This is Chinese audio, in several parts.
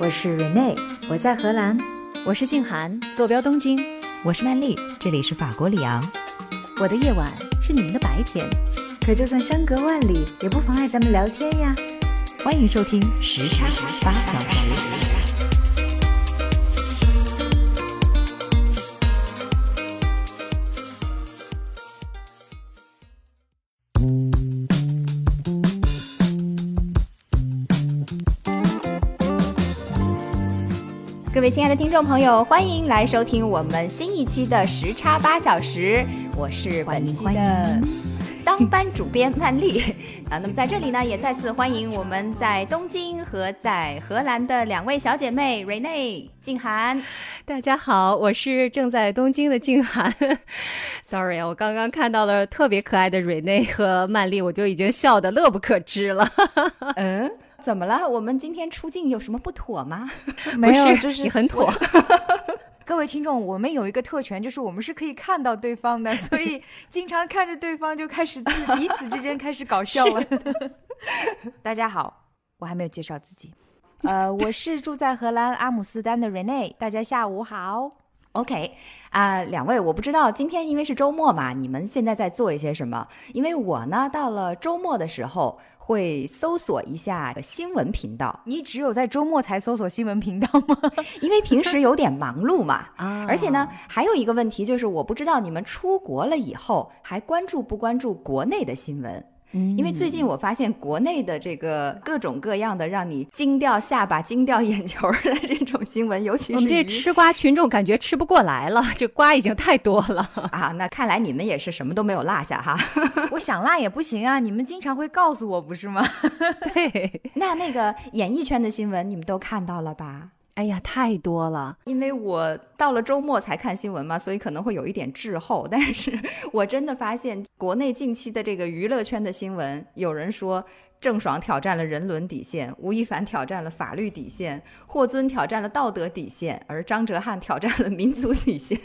我是 Rene，我在荷兰。我是静涵，坐标东京。我是曼丽，这里是法国里昂。我的夜晚是你们的白天，可就算相隔万里，也不妨碍咱们聊天呀。欢迎收听时差八小时。位亲爱的听众朋友，欢迎来收听我们新一期的时差八小时。我是本期的当班主编曼丽 啊。那么在这里呢，也再次欢迎我们在东京和在荷兰的两位小姐妹 Rene 静涵。大家好，我是正在东京的静涵。Sorry 啊，我刚刚看到了特别可爱的 Rene 和曼丽，我就已经笑得乐不可支了。嗯。怎么了？我们今天出镜有什么不妥吗？没有，就是你很妥。各位听众，我们有一个特权，就是我们是可以看到对方的，所以经常看着对方就开始彼此之间开始搞笑了。大家好，我还没有介绍自己，呃，我是住在荷兰阿姆斯丹的 Rene。大家下午好。OK，啊，两位，我不知道今天因为是周末嘛，你们现在在做一些什么？因为我呢，到了周末的时候。会搜索一下新闻频道。你只有在周末才搜索新闻频道吗？因为平时有点忙碌嘛。啊，而且呢，还有一个问题就是，我不知道你们出国了以后还关注不关注国内的新闻。因为最近我发现国内的这个各种各样的让你惊掉下巴、惊掉眼球的这种新闻，尤其是我们这吃瓜群众感觉吃不过来了，这瓜已经太多了啊！那看来你们也是什么都没有落下哈。我想落也不行啊，你们经常会告诉我不是吗？对，那那个演艺圈的新闻你们都看到了吧？哎呀，太多了！因为我到了周末才看新闻嘛，所以可能会有一点滞后。但是 我真的发现，国内近期的这个娱乐圈的新闻，有人说郑爽挑战了人伦底线，吴亦凡挑战了法律底线，霍尊挑战了道德底线，而张哲瀚挑战了民族底线。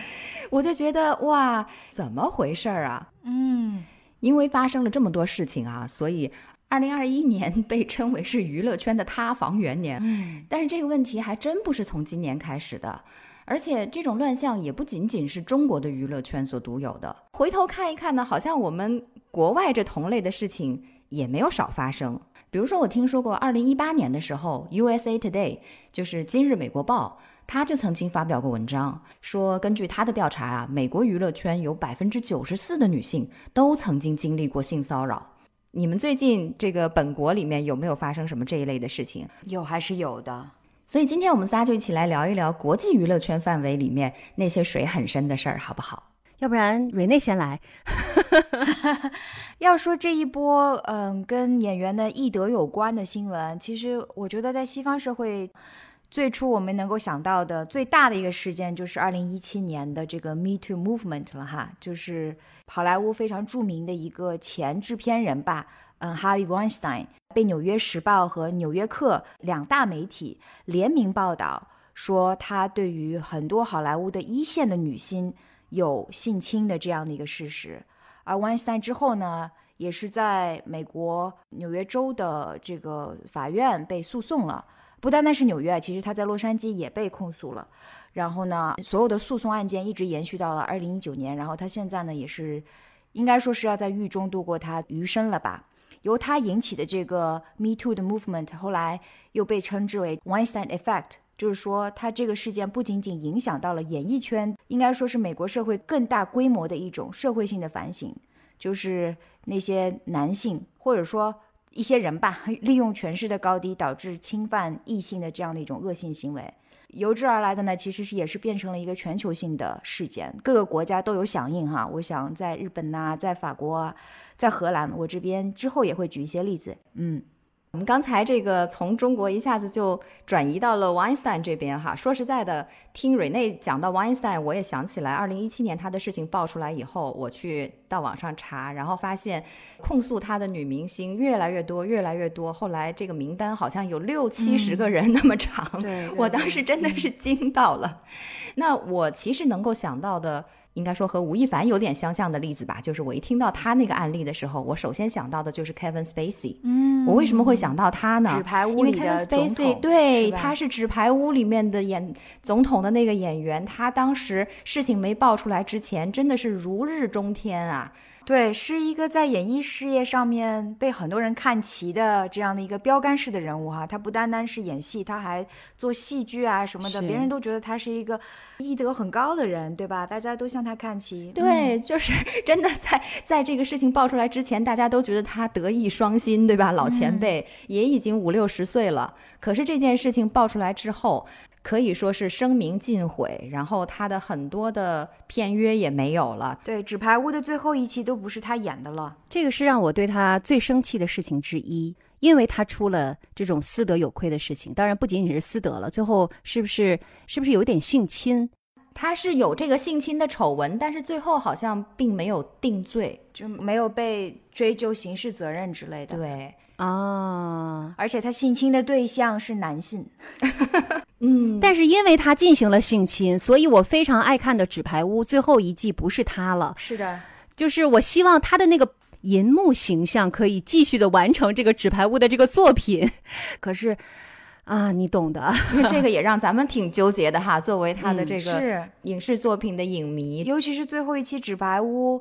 我就觉得哇，怎么回事儿啊？嗯，因为发生了这么多事情啊，所以。二零二一年 被称为是娱乐圈的塌房元年，嗯，但是这个问题还真不是从今年开始的，而且这种乱象也不仅仅是中国的娱乐圈所独有的。回头看一看呢，好像我们国外这同类的事情也没有少发生。比如说，我听说过二零一八年的时候，USA Today 就是今日美国报，他就曾经发表过文章，说根据他的调查啊，美国娱乐圈有百分之九十四的女性都曾经经历过性骚扰。你们最近这个本国里面有没有发生什么这一类的事情？有还是有的。所以今天我们仨就一起来聊一聊国际娱乐圈范围里面那些水很深的事儿，好不好？要不然瑞内先来。要说这一波，嗯，跟演员的艺德有关的新闻，其实我觉得在西方社会。最初我们能够想到的最大的一个事件，就是二零一七年的这个 Me Too Movement 了哈，就是好莱坞非常著名的一个前制片人吧，嗯，Harvey Weinstein 被《纽约时报》和《纽约客》两大媒体联名报道，说他对于很多好莱坞的一线的女星有性侵的这样的一个事实，而 Weinstein 之后呢，也是在美国纽约州的这个法院被诉讼了。不单单是纽约，其实他在洛杉矶也被控诉了。然后呢，所有的诉讼案件一直延续到了二零一九年。然后他现在呢，也是应该说是要在狱中度过他余生了吧。由他引起的这个 Me Too 的 movement，后来又被称之为 Weinstein Effect，就是说他这个事件不仅仅影响到了演艺圈，应该说是美国社会更大规模的一种社会性的反省，就是那些男性或者说。一些人吧，利用权势的高低，导致侵犯异性的这样的一种恶性行为，由之而来的呢，其实是也是变成了一个全球性的事件，各个国家都有响应哈。我想在日本呐，在法国，在荷兰，我这边之后也会举一些例子，嗯。我们刚才这个从中国一下子就转移到了 Weinstein 这边哈。说实在的，听瑞内讲到 Weinstein，我也想起来，二零一七年他的事情爆出来以后，我去到网上查，然后发现控诉他的女明星越来越多，越来越多。后来这个名单好像有六七十个人那么长，我当时真的是惊到了。那我其实能够想到的应该说和吴亦凡有点相像的例子吧，就是我一听到他那个案例的时候，我首先想到的就是 Kevin Spacey。嗯我为什么会想到他呢？纸牌屋因为里 Kevin 的总 Spacey 统对，是他是《纸牌屋》里面的演总统的那个演员，他当时事情没爆出来之前，真的是如日中天啊！对，是一个在演艺事业上面被很多人看齐的这样的一个标杆式的人物哈。他不单单是演戏，他还做戏剧啊什么的，别人都觉得他是一个艺德很高的人，对吧？大家都向他看齐。嗯对，就是 真的在在这个事情爆出来之前，大家都觉得他德艺双馨，对吧？老前辈、也已经五六十岁了，可是这件事情爆出来之后。可以说是声名尽毁，然后他的很多的片约也没有了。对，《纸牌屋》的最后一期都不是他演的了。这个是让我对他最生气的事情之一，因为他出了这种私德有亏的事情。当然，不仅仅是私德了，最后是不是是不是有点性侵？他是有这个性侵的丑闻，但是最后好像并没有定罪。就没有被追究刑事责任之类的。，对，啊，而且他性侵的对象是男性。嗯，但是因为他进行了性侵，所以我非常爱看的《纸牌屋》最后一季不是他了，是的，就是我希望他的那个银幕形象可以继续的完成这个《纸牌屋》的这个作品。可是啊，你懂的，因为这个也让咱们挺纠结的哈。作为他的嗯这个是，影视作品的影迷，尤其是最后一期《纸牌屋》，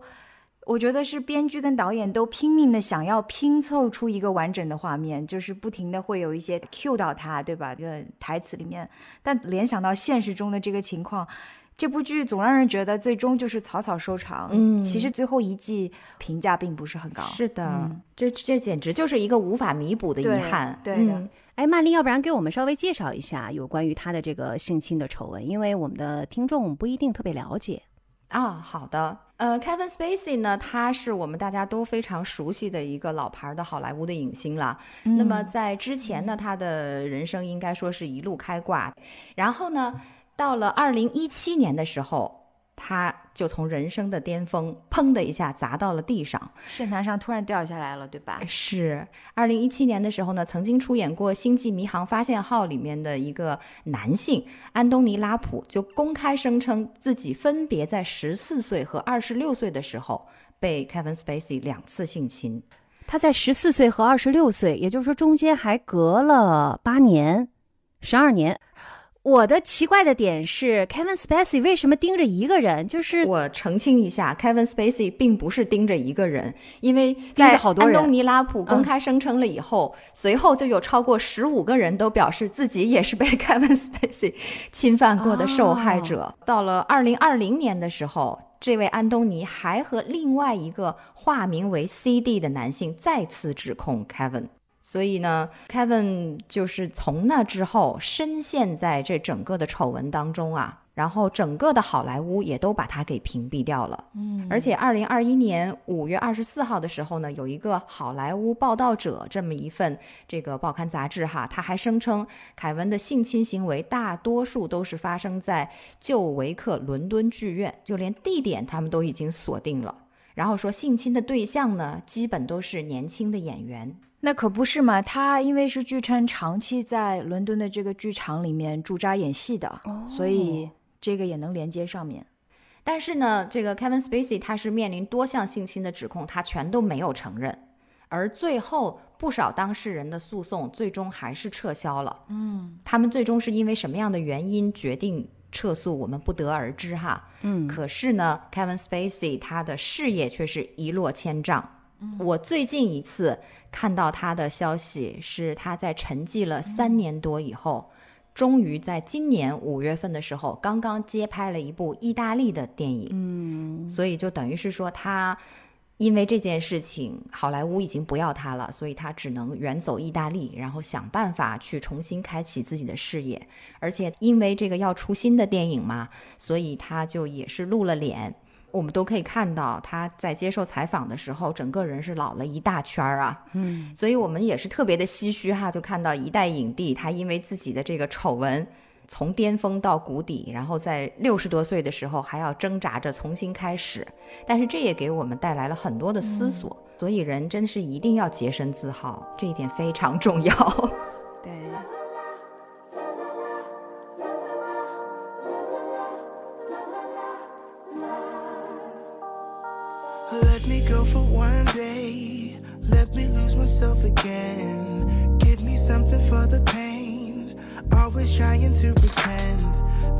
我觉得是编剧跟导演都拼命的想要拼凑出一个完整的画面，就是不停的会有一些 cue 到他，对吧？这个台词里面，但联想到现实中的这个情况。这部剧总让人觉得最终就是草草收场。嗯其实最后一季评价并不是很高。是的，嗯这这简直就是一个无法弥补的遗对憾。对的嗯哎，曼丽，要不然给我们稍微介绍一下有关于他的这个性侵的丑闻，因为我们的听众不一定特别了解。啊，好的。呃，Kevin Spacey 呢，他是我们大家都非常熟悉的一个老牌的好莱坞的影星了。那么在之前呢，他的人生应该说是一路开挂。然后呢，到了二零一七年的时候，他就从人生的巅峰砰的一下砸到了地上。圣坛上突然掉下来了，对吧？是二零一七年的时候呢，曾经出演过《星际迷航发现号》里面的一个男性安东尼拉普，就公开声称自己分别在十四岁和二十六岁的时候被 Kevin Spacey 两次性侵。他在十四岁和二十六岁，也就是说中间还隔了八年、十二年。我的奇怪的点是，Kevin Spacey 为什么盯着一个人？就是我澄清一下，Kevin Spacey 并不是盯着一个人，因为在安东尼拉普公嗯开声称了以后，随后就有超过十五个人都表示自己也是被 Kevin Spacey 侵犯过的受害者。到了二零二零年的时候，这位安东尼还和另外一个化名为 CD 的男性再次指控 Kevin。所以呢，Kevin 就是从那之后深陷在这整个的丑闻当中啊，然后整个的好莱坞也都把他给屏蔽掉了。嗯，而且，二零二一年五月二十四号的时候呢，有一个《好莱坞报道者》这么一份这个报刊杂志哈，他还声称凯文的性侵行为大多数都是发生在旧维克伦敦剧院，就连地点他们都已经锁定了。然后说性侵的对象呢，基本都是年轻的演员。那可不是嘛，他因为是据称长期在伦敦的这个剧场里面驻扎演戏的，所以这个也能连接上面。但是呢，这个 Kevin Spacey 他是面临多项性侵的指控，他全都没有承认，而最后不少当事人的诉讼最终还是撤销了。嗯，他们最终是因为什么样的原因决定撤诉，我们不得而知哈。嗯，可是呢，Kevin Spacey 他的事业却是一落千丈。我最近一次看到他的消息是他在沉寂了三年多以后，终于在今年五月份的时候，刚刚接拍了一部意大利的电影。嗯，所以就等于是说他。因为这件事情，好莱坞已经不要他了，所以他只能远走意大利，然后想办法去重新开启自己的事业。而且因为这个要出新的电影嘛，所以他就也是露了脸。我们都可以看到他在接受采访的时候，整个人是老了一大圈儿啊。嗯，所以我们也是特别的唏嘘哈，就看到一代影帝他因为自己的这个丑闻。从巅峰到谷底，然后在六十多岁的时候还要挣扎着重新开始，但是这也给我们带来了很多的思索。所以人真是一定要洁身自好，这一点非常重要。对，Let me go for one day. Let me lose myself again. Give me something for the pain. Always trying to pretend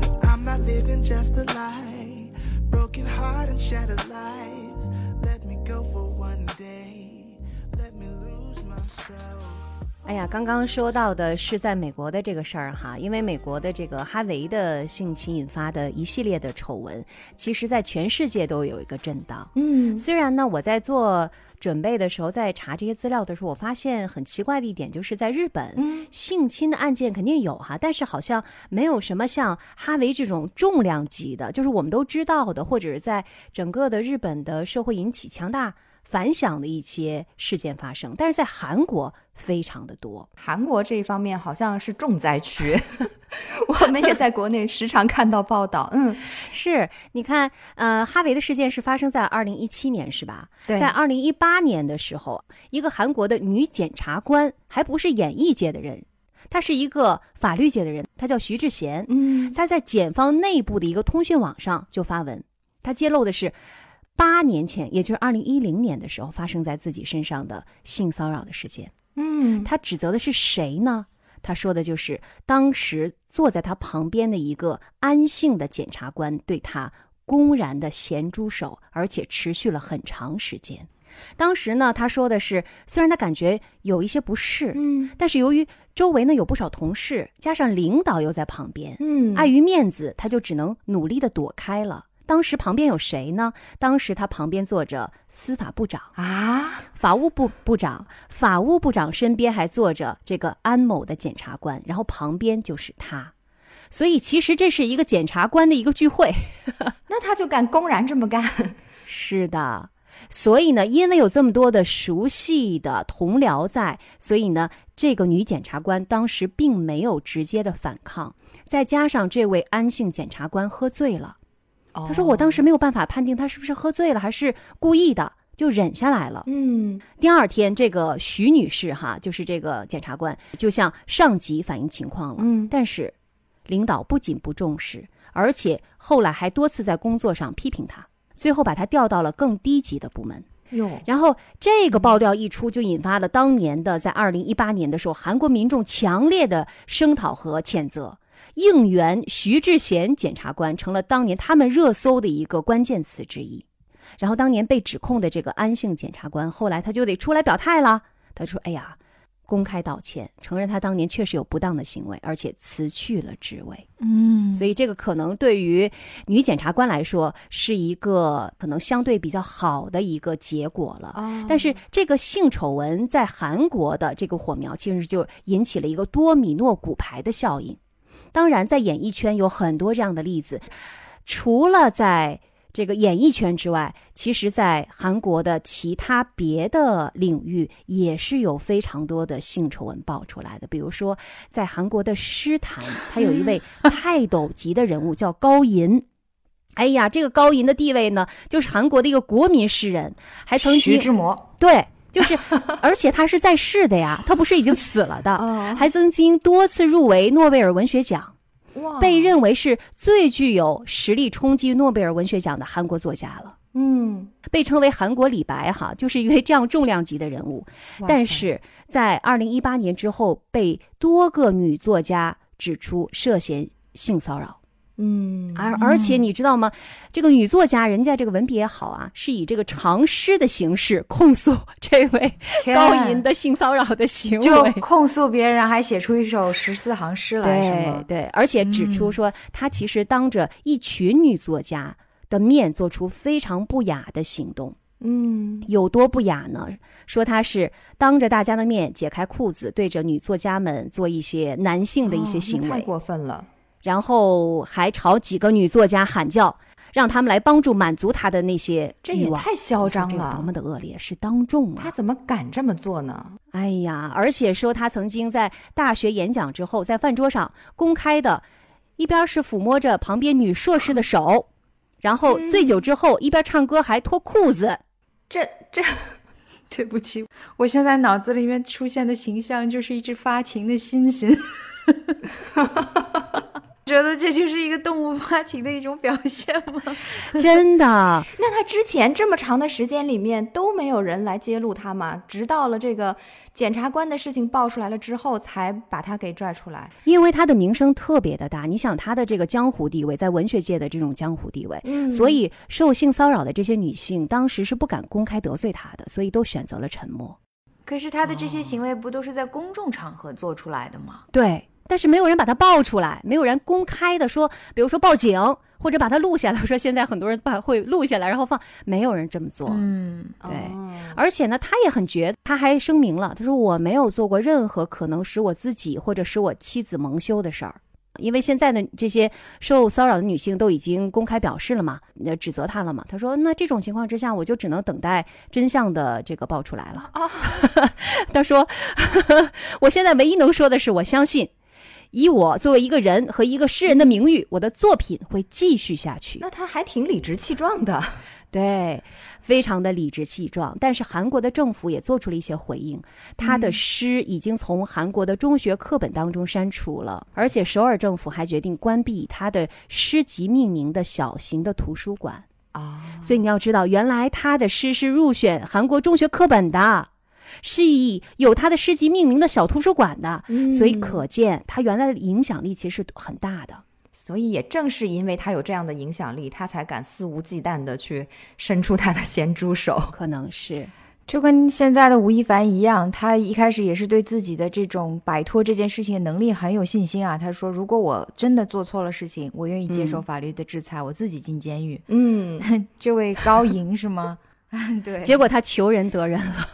that I'm not living just a lie. Broken heart and shattered lives. Let me go for one day. Let me lose myself. 哎呀，刚刚说到的是在美国的这个事儿哈，因为美国的这个哈维的性侵引发的一系列的丑闻，其实在全世界都有一个震荡。嗯，虽然呢，我在做准备的时候，在查这些资料的时候，我发现很奇怪的一点，就是在日本，性侵的案件肯定有哈，但是好像没有什么像哈维这种重量级的，就是我们都知道的，或者是在整个的日本的社会引起强大反响的一些事件发生，但是在韩国非常的多。韩国这一方面好像是重灾区，我们也在国内时常看到报道。嗯，是，你看，呃，哈维的事件是发生在二零一七年，是吧？对在二零一八年的时候，一个韩国的女检察官，还不是演艺界的人，她是一个法律界的人，她叫徐志贤。嗯，她在检方内部的一个通讯网上就发文，她揭露的是八年前，也就是二零一零年的时候发生在自己身上的性骚扰的事件。嗯，他指责的是谁呢？他说的就是当时坐在他旁边的一个安姓的检察官对他公然的咸猪手，而且持续了很长时间。当时呢，他说的是，虽然他感觉有一些不适，嗯但是由于周围呢有不少同事，加上领导又在旁边，嗯，碍于面子，他就只能努力的躲开了。当时旁边有谁呢？当时他旁边坐着司法部长。啊，法务部部长，法务部长身边还坐着这个安某的检察官，然后旁边就是他，所以其实这是一个检察官的一个聚会。那他就敢公然这么干？是的，所以呢，因为有这么多的熟悉的同僚在，所以呢，这个女检察官当时并没有直接的反抗，再加上这位安姓检察官喝醉了。他他说：“我当时没有办法判定他是不是喝醉了，还是故意的，就忍下来了。嗯第二天，这个徐女士哈，就是这个检察官，就向上级反映情况了。嗯但是领导不仅不重视，而且后来还多次在工作上批评他，最后把他调到了更低级的部门。哟，然后这个爆料一出，就引发了当年的在二零一八年的时候，韩国民众强烈的声讨和谴责。应援徐志贤检察官成了当年他们热搜的一个关键词之一。然后当年被指控的这个安姓检察官，后来他就得出来表态了。他说：“哎呀，公开道歉，承认他当年确实有不当的行为，而且辞去了职位。”嗯所以这个可能对于女检察官来说是一个可能相对比较好的一个结果了。啊但是这个性丑闻在韩国的这个火苗，其实就引起了一个多米诺骨牌的效应。当然，在演艺圈有很多这样的例子，除了在这个演艺圈之外，其实，在韩国的其他别的领域也是有非常多的性丑闻爆出来的。比如说，在韩国的诗坛，他有一位 泰斗级的人物叫高银。哎呀，这个高银的地位呢，就是韩国的一个国民诗人，还曾徐经志摩，对，就是，而且他是在世的呀，他不是已经死了的，哦还曾经多次入围诺贝尔文学奖，哇被认为是最具有实力冲击诺贝尔文学奖的韩国作家了。嗯，被称为韩国李白，哈，就是一位这样重量级的人物。但是在二零一八年之后，被多个女作家指出涉嫌性骚扰。嗯而而且你知道吗？这个女作家人家这个文笔也好啊，是以这个长诗的形式控诉这位高银的性骚扰的行为就。控诉别人，还写出一首十四行诗来？对对，而且指出说，他其实当着一群女作家的面做出非常不雅的行动。嗯有多不雅呢？说他是当着大家的面解开裤子，对着女作家们做一些男性的一些哦行为，那太过分了。然后还朝几个女作家喊叫，让他们来帮助满足他的那些这也。太嚣张了多么的恶劣，是当众啊！他怎么敢这么做呢？哎呀，而且说他曾经在大学演讲之后，在饭桌上公开的，一边是抚摸着旁边女硕士的手，然后醉酒之后一边唱歌还脱裤子。这这 对不起，我现在脑子里面出现的形象就是一只发情的猩猩。觉觉得这就是一个动物发情的一种表现吗？真的，那他之前这么长的时间里面都没有人来揭露他吗？直到了这个检察官的事情爆出来了之后，才把他给拽出来。因为他的名声特别的大，你想他的这个江湖地位，在文学界的这种江湖地位，嗯所以受性骚扰的这些女性当时是不敢公开得罪他的，所以都选择了沉默。可是他的这些行为不都是在公众场合做出来的吗？对，但是没有人把他爆出来，没有人公开的说，比如说报警或者把他录下来，说现在很多人把会录下来然后放，没有人这么做。嗯，对哦而且呢，他也很绝，他还声明了，他说我没有做过任何可能使我自己或者使我妻子蒙羞的事儿。因为现在的这些受骚扰的女性都已经公开表示了嘛，呃，指责他了嘛。他说，那这种情况之下，我就只能等待真相的这个爆出来了。哦 他说，我现在唯一能说的是，我相信，以我作为一个人和一个诗人的名誉，我的作品会继续下去。那他还挺理直气壮的。对，非常的理直气壮。但是韩国的政府也做出了一些回应，他的诗已经从韩国的中学课本当中删除了，而且首尔政府还决定关闭他的诗集命名的小型的图书馆。啊，所以你要知道，原来他的诗是入选韩国中学课本的，是以有他的诗集命名的小图书馆的。所以可见他原来的影响力其实是很大的。所以也正是因为他有这样的影响力，他才敢肆无忌惮的去伸出他的咸猪手。可能是就跟现在的吴亦凡一样，他一开始也是对自己的这种摆脱这件事情的能力很有信心啊。他说：“如果我真的做错了事情，我愿意接受嗯法律的制裁，我自己进监狱。嗯，这位高银是吗？对，结果他求人得人了。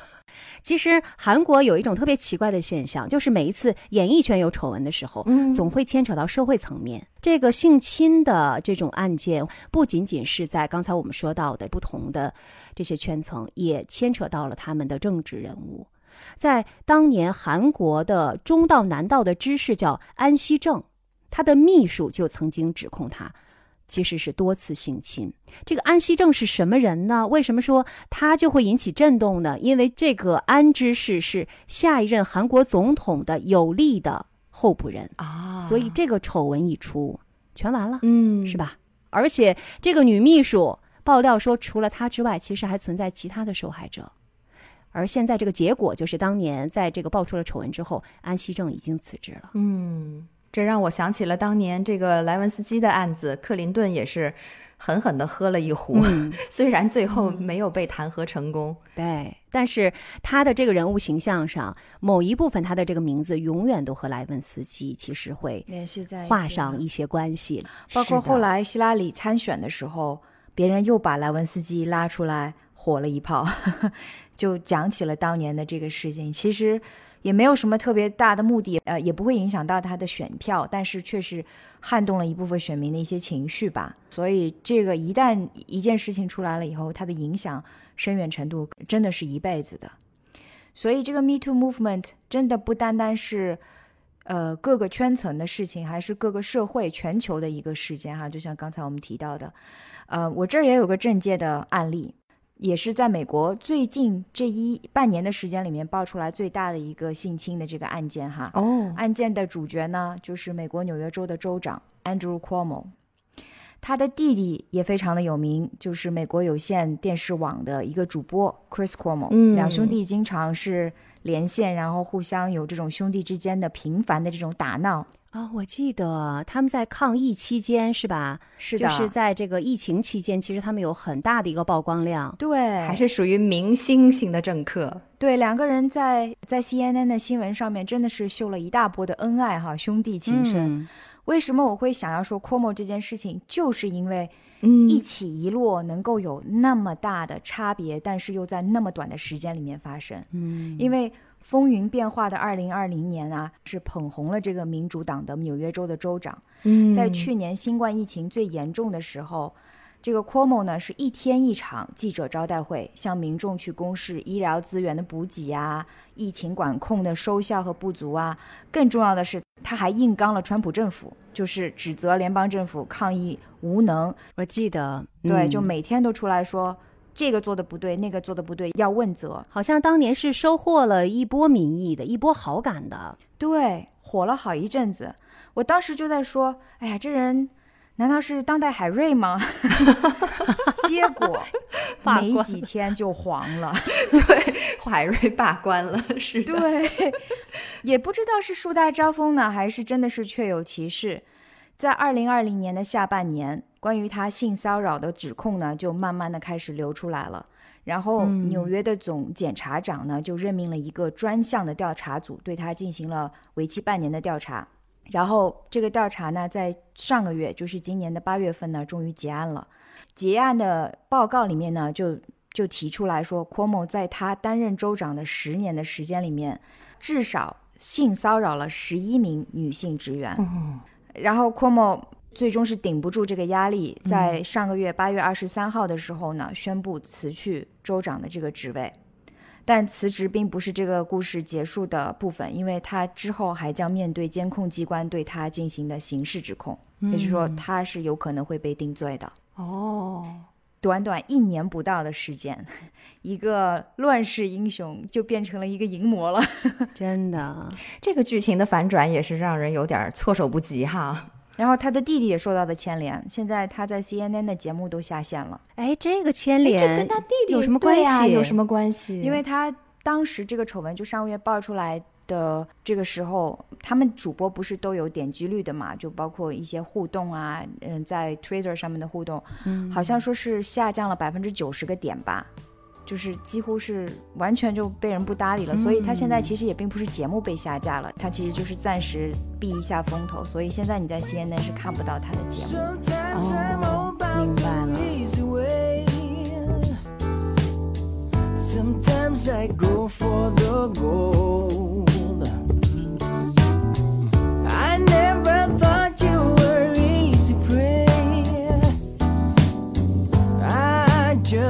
其实韩国有一种特别奇怪的现象，就是每一次演艺圈有丑闻的时候，嗯总会牵扯到社会层面。这个性侵的这种案件，不仅仅是在刚才我们说到的不同的这些圈层，也牵扯到了他们的政治人物。在当年韩国的中道南道的知事叫安熙正，他的秘书就曾经指控他其实是多次性侵。这个安熙正是什么人呢？为什么说他就会引起震动呢？因为这个安知事是下一任韩国总统的有力的候补人，啊所以这个丑闻一出，全完了，嗯是？吧？而且这个女秘书爆料说，除了她之外，其实还存在其他的受害者。而现在这个结果就是，当年在这个爆出了丑闻之后，安熙正已经辞职了。嗯，这让我想起了当年这个莱文斯基的案子，克林顿也是狠狠的喝了一壶，嗯，虽然最后没有被弹劾成功。对，但是他的这个人物形象上，某一部分他的这个名字永远都和莱文斯基其实会联系在画上一些关系。包括后来希拉里参选的时候，别人又把莱文斯基拉出来火了一炮，就讲起了当年的这个事情。其实也没有什么特别大的目的，呃，也不会影响到他的选票，但是确实撼动了一部分选民的一些情绪吧。所以这个一旦一件事情出来了以后，它的影响深远程度真的是一辈子的。所以这个 Me Too movement 真的不单单是。呃，各个圈层的事情，还是各个社会、全球的一个事件哈。就像刚才我们提到的，呃，我这儿也有个政界的案例，也是在美国最近这一半年的时间里面爆出来最大的一个性侵的这个案件哈。哦，案件的主角呢，就是美国纽约州的州长 Andrew Cuomo，他的弟弟也非常的有名，就是美国有线电视网的一个主播 Chris Cuomo，、嗯两兄弟经常是连线，然后互相有这种兄弟之间的频繁的这种打闹。啊、我记得他们在抗疫期间是吧？是的，就是在这个疫情期间，其实他们有很大的一个曝光量。对，还是属于明星型的政客。对两个人在在 CNN 的新闻上面真的是秀了一大波的恩爱哈，兄弟情深。嗯为什么我会想要说 Cuomo 这件事情，就是因为嗯一起一落能够有那么大的差别，但是又在那么短的时间里面发生。嗯，因为风云变化的二零二零年啊，是捧红了这个民主党的纽约州的州长。嗯在去年新冠疫情最严重的时候，这个 Cuomo 呢是一天一场记者招待会，向民众去公示医疗资源的补给啊、疫情管控的收效和不足啊。更重要的是，他还硬刚了川普政府，就是指责联邦政府抗疫无能。我记得，对，嗯就每天都出来说这个做的不对，那个做的不对，要问责。好像当年是收获了一波民意的，一波好感的。对，火了好一阵子。我当时就在说，哎呀，这人难道是当代海瑞吗？结果没几天就黄了。对，海瑞罢官了，是的。对，也不知道是树大招风呢，还是真的是确有其事。在二零二零年的下半年，关于他性骚扰的指控呢，就慢慢的开始流出来了。然后纽约的总检察长呢，就任命了一个专项的调查组，对他进行了为期半年的调查。然后这个调查呢，在上个月，就是今年的八月份呢，终于结案了。结案的报告里面呢，就就提出来说，Cuomo 在他担任州长的十年的时间里面，至少性骚扰了十一名女性职员。然后 Cuomo 最终是顶不住这个压力，在上个月八月二十三号的时候呢，宣布辞去州长的这个职位。但辞职并不是这个故事结束的部分，因为他之后还将面对监控机关对他进行的刑事指控，也就是说他是有可能会被定罪的。哦，短短一年不到的时间，一个乱世英雄就变成了一个淫魔了。真的，这个剧情的反转也是让人有点措手不及哈。然后他的弟弟也受到了牵连，现在他在 CNN 的节目都下线了。哎，这个牵连，这跟他弟弟有什么关系？有什么关系？因为他当时这个丑闻就上个月爆出来的这个时候，他们主播不是都有点击率的嘛？就包括一些互动啊，嗯，在 Twitter 上面的互动，好像说是下降了百分之九十个点吧。就是几乎是完全就被人不搭理了，所以他现在其实也并不是节目被下架了，他其实就是暂时避一下风头，所以现在你在 CNN 是看不到他的节目。哦，明白了。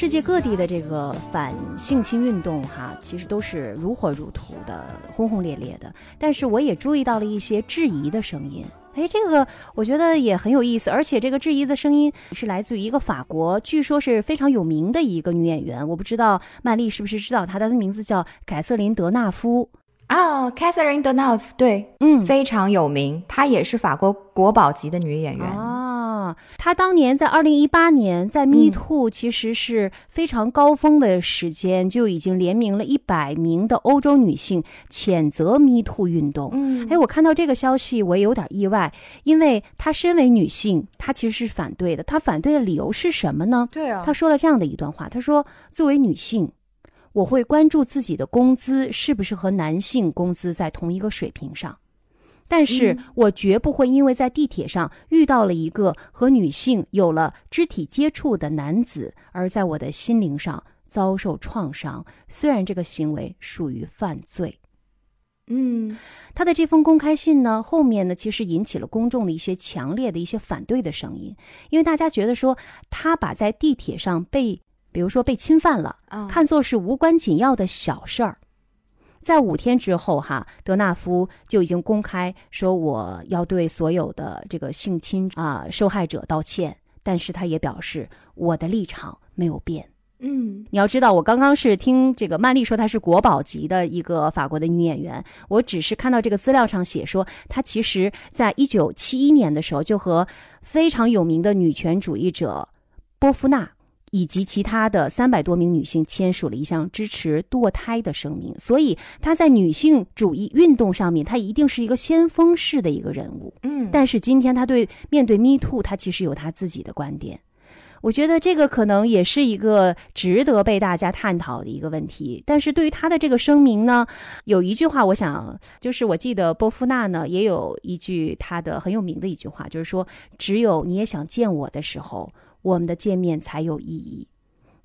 世界各地的这个反性侵运动，哈，其实都是如火如荼的、轰轰烈烈的。但是我也注意到了一些质疑的声音，哎，这个我觉得也很有意思。而且这个质疑的声音是来自于一个法国，据说是非常有名的一个女演员。我不知道曼丽是不是知道她，她的名字叫凯瑟琳·德纳夫。哦，Catherine Deneuve，对，嗯，非常有名，她也是法国国宝级的女演员。啊，她当年在二零一八年在 Me Too 其实是非常高峰的时间，就已经联名了一百名的欧洲女性谴责 Me Too 运动。嗯，哎，我看到这个消息，我也有点意外，因为她身为女性，她其实是反对的。她反对的理由是什么呢？对啊，她说了这样的一段话，她说：“作为女性。”我会关注自己的工资是不是和男性工资在同一个水平上，但是我绝不会因为在地铁上遇到了一个和女性有了肢体接触的男子，而在我的心灵上遭受创伤。虽然这个行为属于犯罪。嗯，他的这封公开信呢，后面呢，其实引起了公众的一些强烈的一些反对的声音，因为大家觉得说他把在地铁上被。比如说被侵犯了，看作是无关紧要的小事儿。在五天之后，哈，德纳夫就已经公开说我要对所有的这个性侵啊受害者道歉，但是他也表示我的立场没有变。嗯，你要知道，我刚刚是听这个曼丽说她是国宝级的一个法国的女演员，我只是看到这个资料上写说，她其实在一九七一年的时候就和非常有名的女权主义者波夫纳。以及其他的三百多名女性签署了一项支持堕胎的声明，所以她在女性主义运动上面，她一定是一个先锋式的一个人物。嗯，但是今天她对面对 Me Too，她其实有她自己的观点。我觉得这个可能也是一个值得被大家探讨的一个问题。但是对于她的这个声明呢，有一句话，我想就是我记得波夫纳呢也有一句她的很有名的一句话，就是说，只有你也想见我的时候。我们的见面才有意义，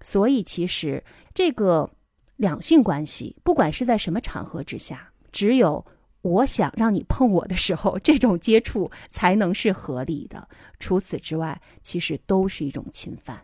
所以其实这个两性关系，不管是在什么场合之下，只有我想让你碰我的时候，这种接触才能是合理的。除此之外，其实都是一种侵犯。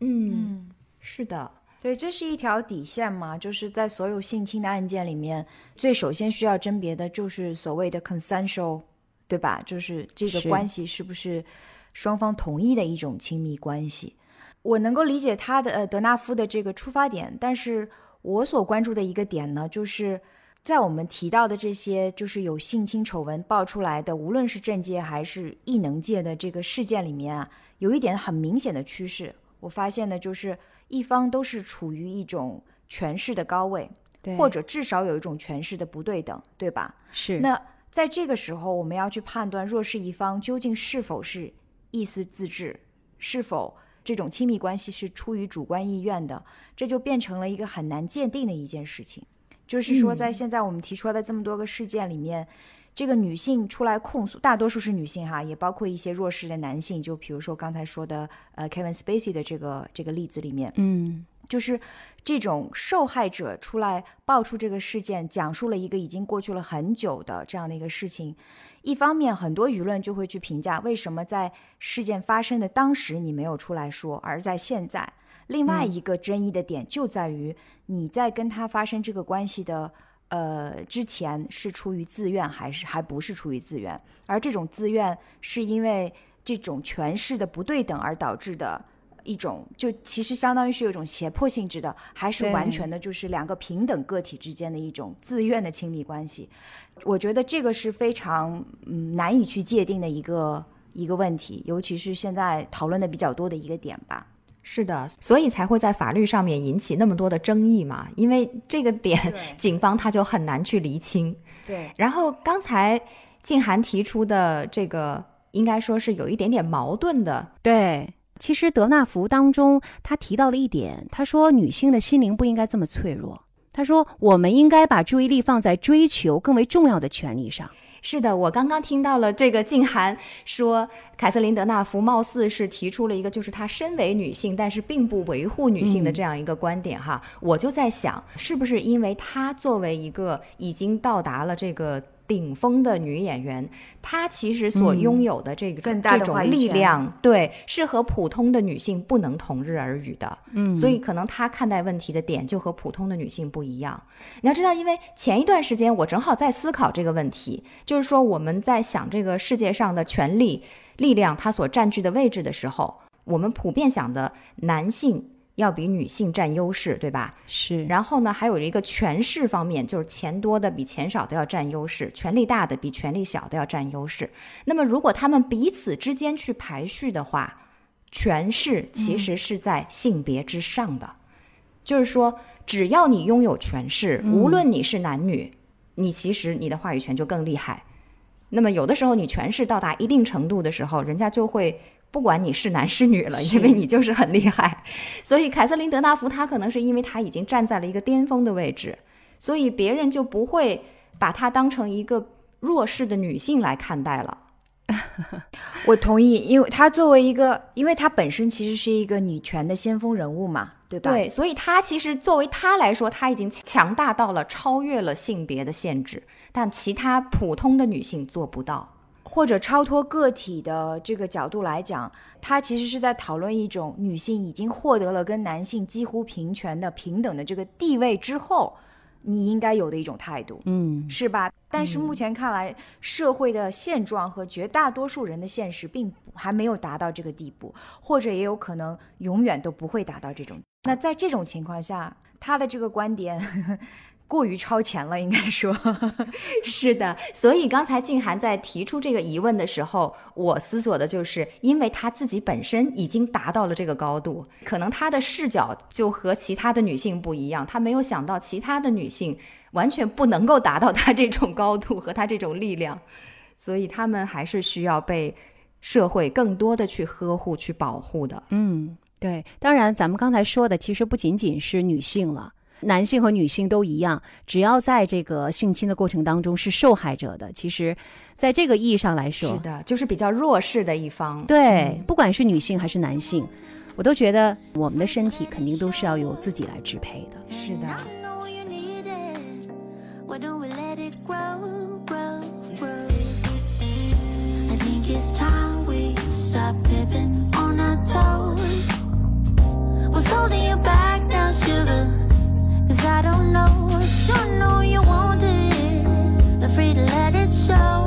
嗯，是的，对，这是一条底线嘛，就是在所有性侵的案件里面，最首先需要甄别的就是所谓的 consensual，对吧？就是这个关系是不是双方同意的一种亲密关系。我能够理解他的呃德纳夫的这个出发点，但是我所关注的一个点呢，就是在我们提到的这些就是有性侵丑闻爆出来的，无论是政界还是异能界的这个事件里面啊，有一点很明显的趋势，我发现的就是一方都是处于一种权势的高位，对或者至少有一种权势的不对等，对吧？是那在这个时候，我们要去判断弱势一方究竟是否是意思自治，是否这种亲密关系是出于主观意愿的，这就变成了一个很难鉴定的一件事情。就是说，在现在我们提出来的这么多个事件里面，这个女性出来控诉，大多数是女性哈，也包括一些弱势的男性，就比如说刚才说的呃 Kevin Spacey 的这个这个例子里面，嗯就是这种受害者出来爆出这个事件，讲述了一个已经过去了很久的这样的一个事情。一方面，很多舆论就会去评价为什么在事件发生的当时你没有出来说，而在现在。另外一个争议的点就在于你在跟他发生这个关系的呃之前是出于自愿还是还不是出于自愿，而这种自愿是因为这种权势的不对等而导致的一种，就其实相当于是有一种胁迫性质的，还是完全的就是两个平等个体之间的一种自愿的亲密关系。我觉得这个是非常嗯难以去界定的一个一个问题，尤其是现在讨论的比较多的一个点吧。是的，所以才会在法律上面引起那么多的争议嘛，因为这个点警方他就很难去厘清。对，然后刚才静涵提出的这个，应该说是有一点点矛盾的，对。其实德纳福当中他提到了一点，他说女性的心灵不应该这么脆弱。他说我们应该把注意力放在追求更为重要的权利上。是的，我刚刚听到了这个静涵说，凯瑟琳·德纳福貌似是提出了一个，就是她身为女性，但是并不维护女性的这样一个观点哈。我就在想，是不是因为她作为一个已经到达了这个顶峰的女演员，她其实所拥有的这个、更大的这种力量，对，是和普通的女性不能同日而语的。嗯所以可能她看待问题的点就和普通的女性不一样。你要知道，因为前一段时间我正好在思考这个问题，就是说我们在想这个世界上的权力、力量它所占据的位置的时候，我们普遍想的男性要比女性占优势，对吧？是然后呢，还有一个权势方面，就是钱多的比钱少的要占优势，权力大的比权力小的要占优势。那么，如果他们彼此之间去排序的话，权势其实是在性别之上的，就是说，只要你拥有权势，无论你是男女，你其实你的话语权就更厉害。那么，有的时候你权势到达一定程度的时候，人家就会。不管你是男是女了，因为你就是很厉害，所以凯瑟琳·德纳福她可能是因为她已经站在了一个巅峰的位置，所以别人就不会把她当成一个弱势的女性来看待了。我同意，因为她作为一个，因为她本身其实是一个女权的先锋人物嘛，对吧？对，所以她其实作为她来说，她已经强大到了超越了性别的限制，但其他普通的女性做不到。或者超脱个体的这个角度来讲，它其实是在讨论一种女性已经获得了跟男性几乎平权的平等的这个地位之后，你应该有的一种态度，嗯是吧？但是目前看来，社会的现状和绝大多数人的现实并不还没有达到这个地步，或者也有可能永远都不会达到这种。那在这种情况下，他的这个观点过于超前了，应该说。是的，所以刚才静涵在提出这个疑问的时候，我思索的就是，因为她自己本身已经达到了这个高度，可能她的视角就和其他的女性不一样，她没有想到其他的女性完全不能够达到她这种高度和她这种力量，所以她们还是需要被社会更多的去呵护、去保护的。嗯，对。当然，咱们刚才说的其实不仅仅是女性了。男性和女性都一样，只要在这个性侵的过程当中是受害者的，其实，在这个意义上来说，是的，就是比较弱势的一方。对，不管是女性还是男性，我都觉得我们的身体肯定都是要由自己来支配的。是的。I don't know. Sure know you want it. Afraid to let it show.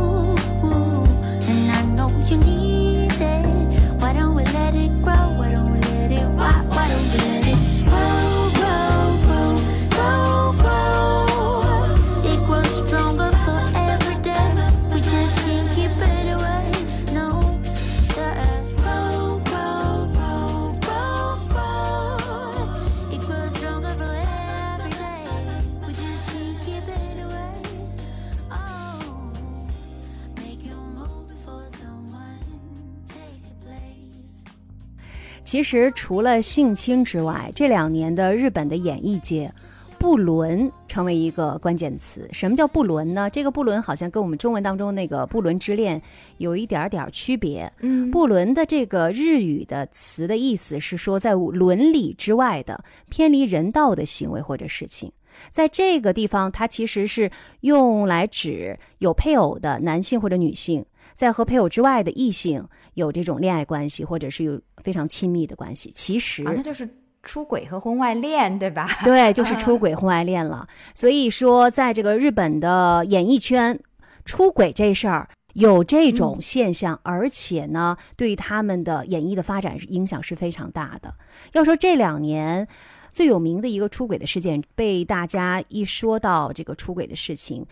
其实除了性侵之外，这两年的日本的演艺界。不伦成为一个关键词。什么叫不伦呢？这个不伦好像跟我们中文当中那个不伦之恋有一点点区别。嗯不伦的这个日语的词的意思是说，在伦理之外的偏离人道的行为或者事情。在这个地方，它其实是用来指有配偶的男性或者女性，在和配偶之外的异性有这种恋爱关系，或者是有非常亲密的关系。其实，啊，那就是出轨和婚外恋，对吧？对，就 是出轨、婚外恋了。所以说，在这个日本的演艺圈，出轨这事儿有这种现象，而且呢，对他们的演艺的发展影响是非常大的。要说这两年。最有名的一个出轨的事件，被大家一说到这个出轨的事情，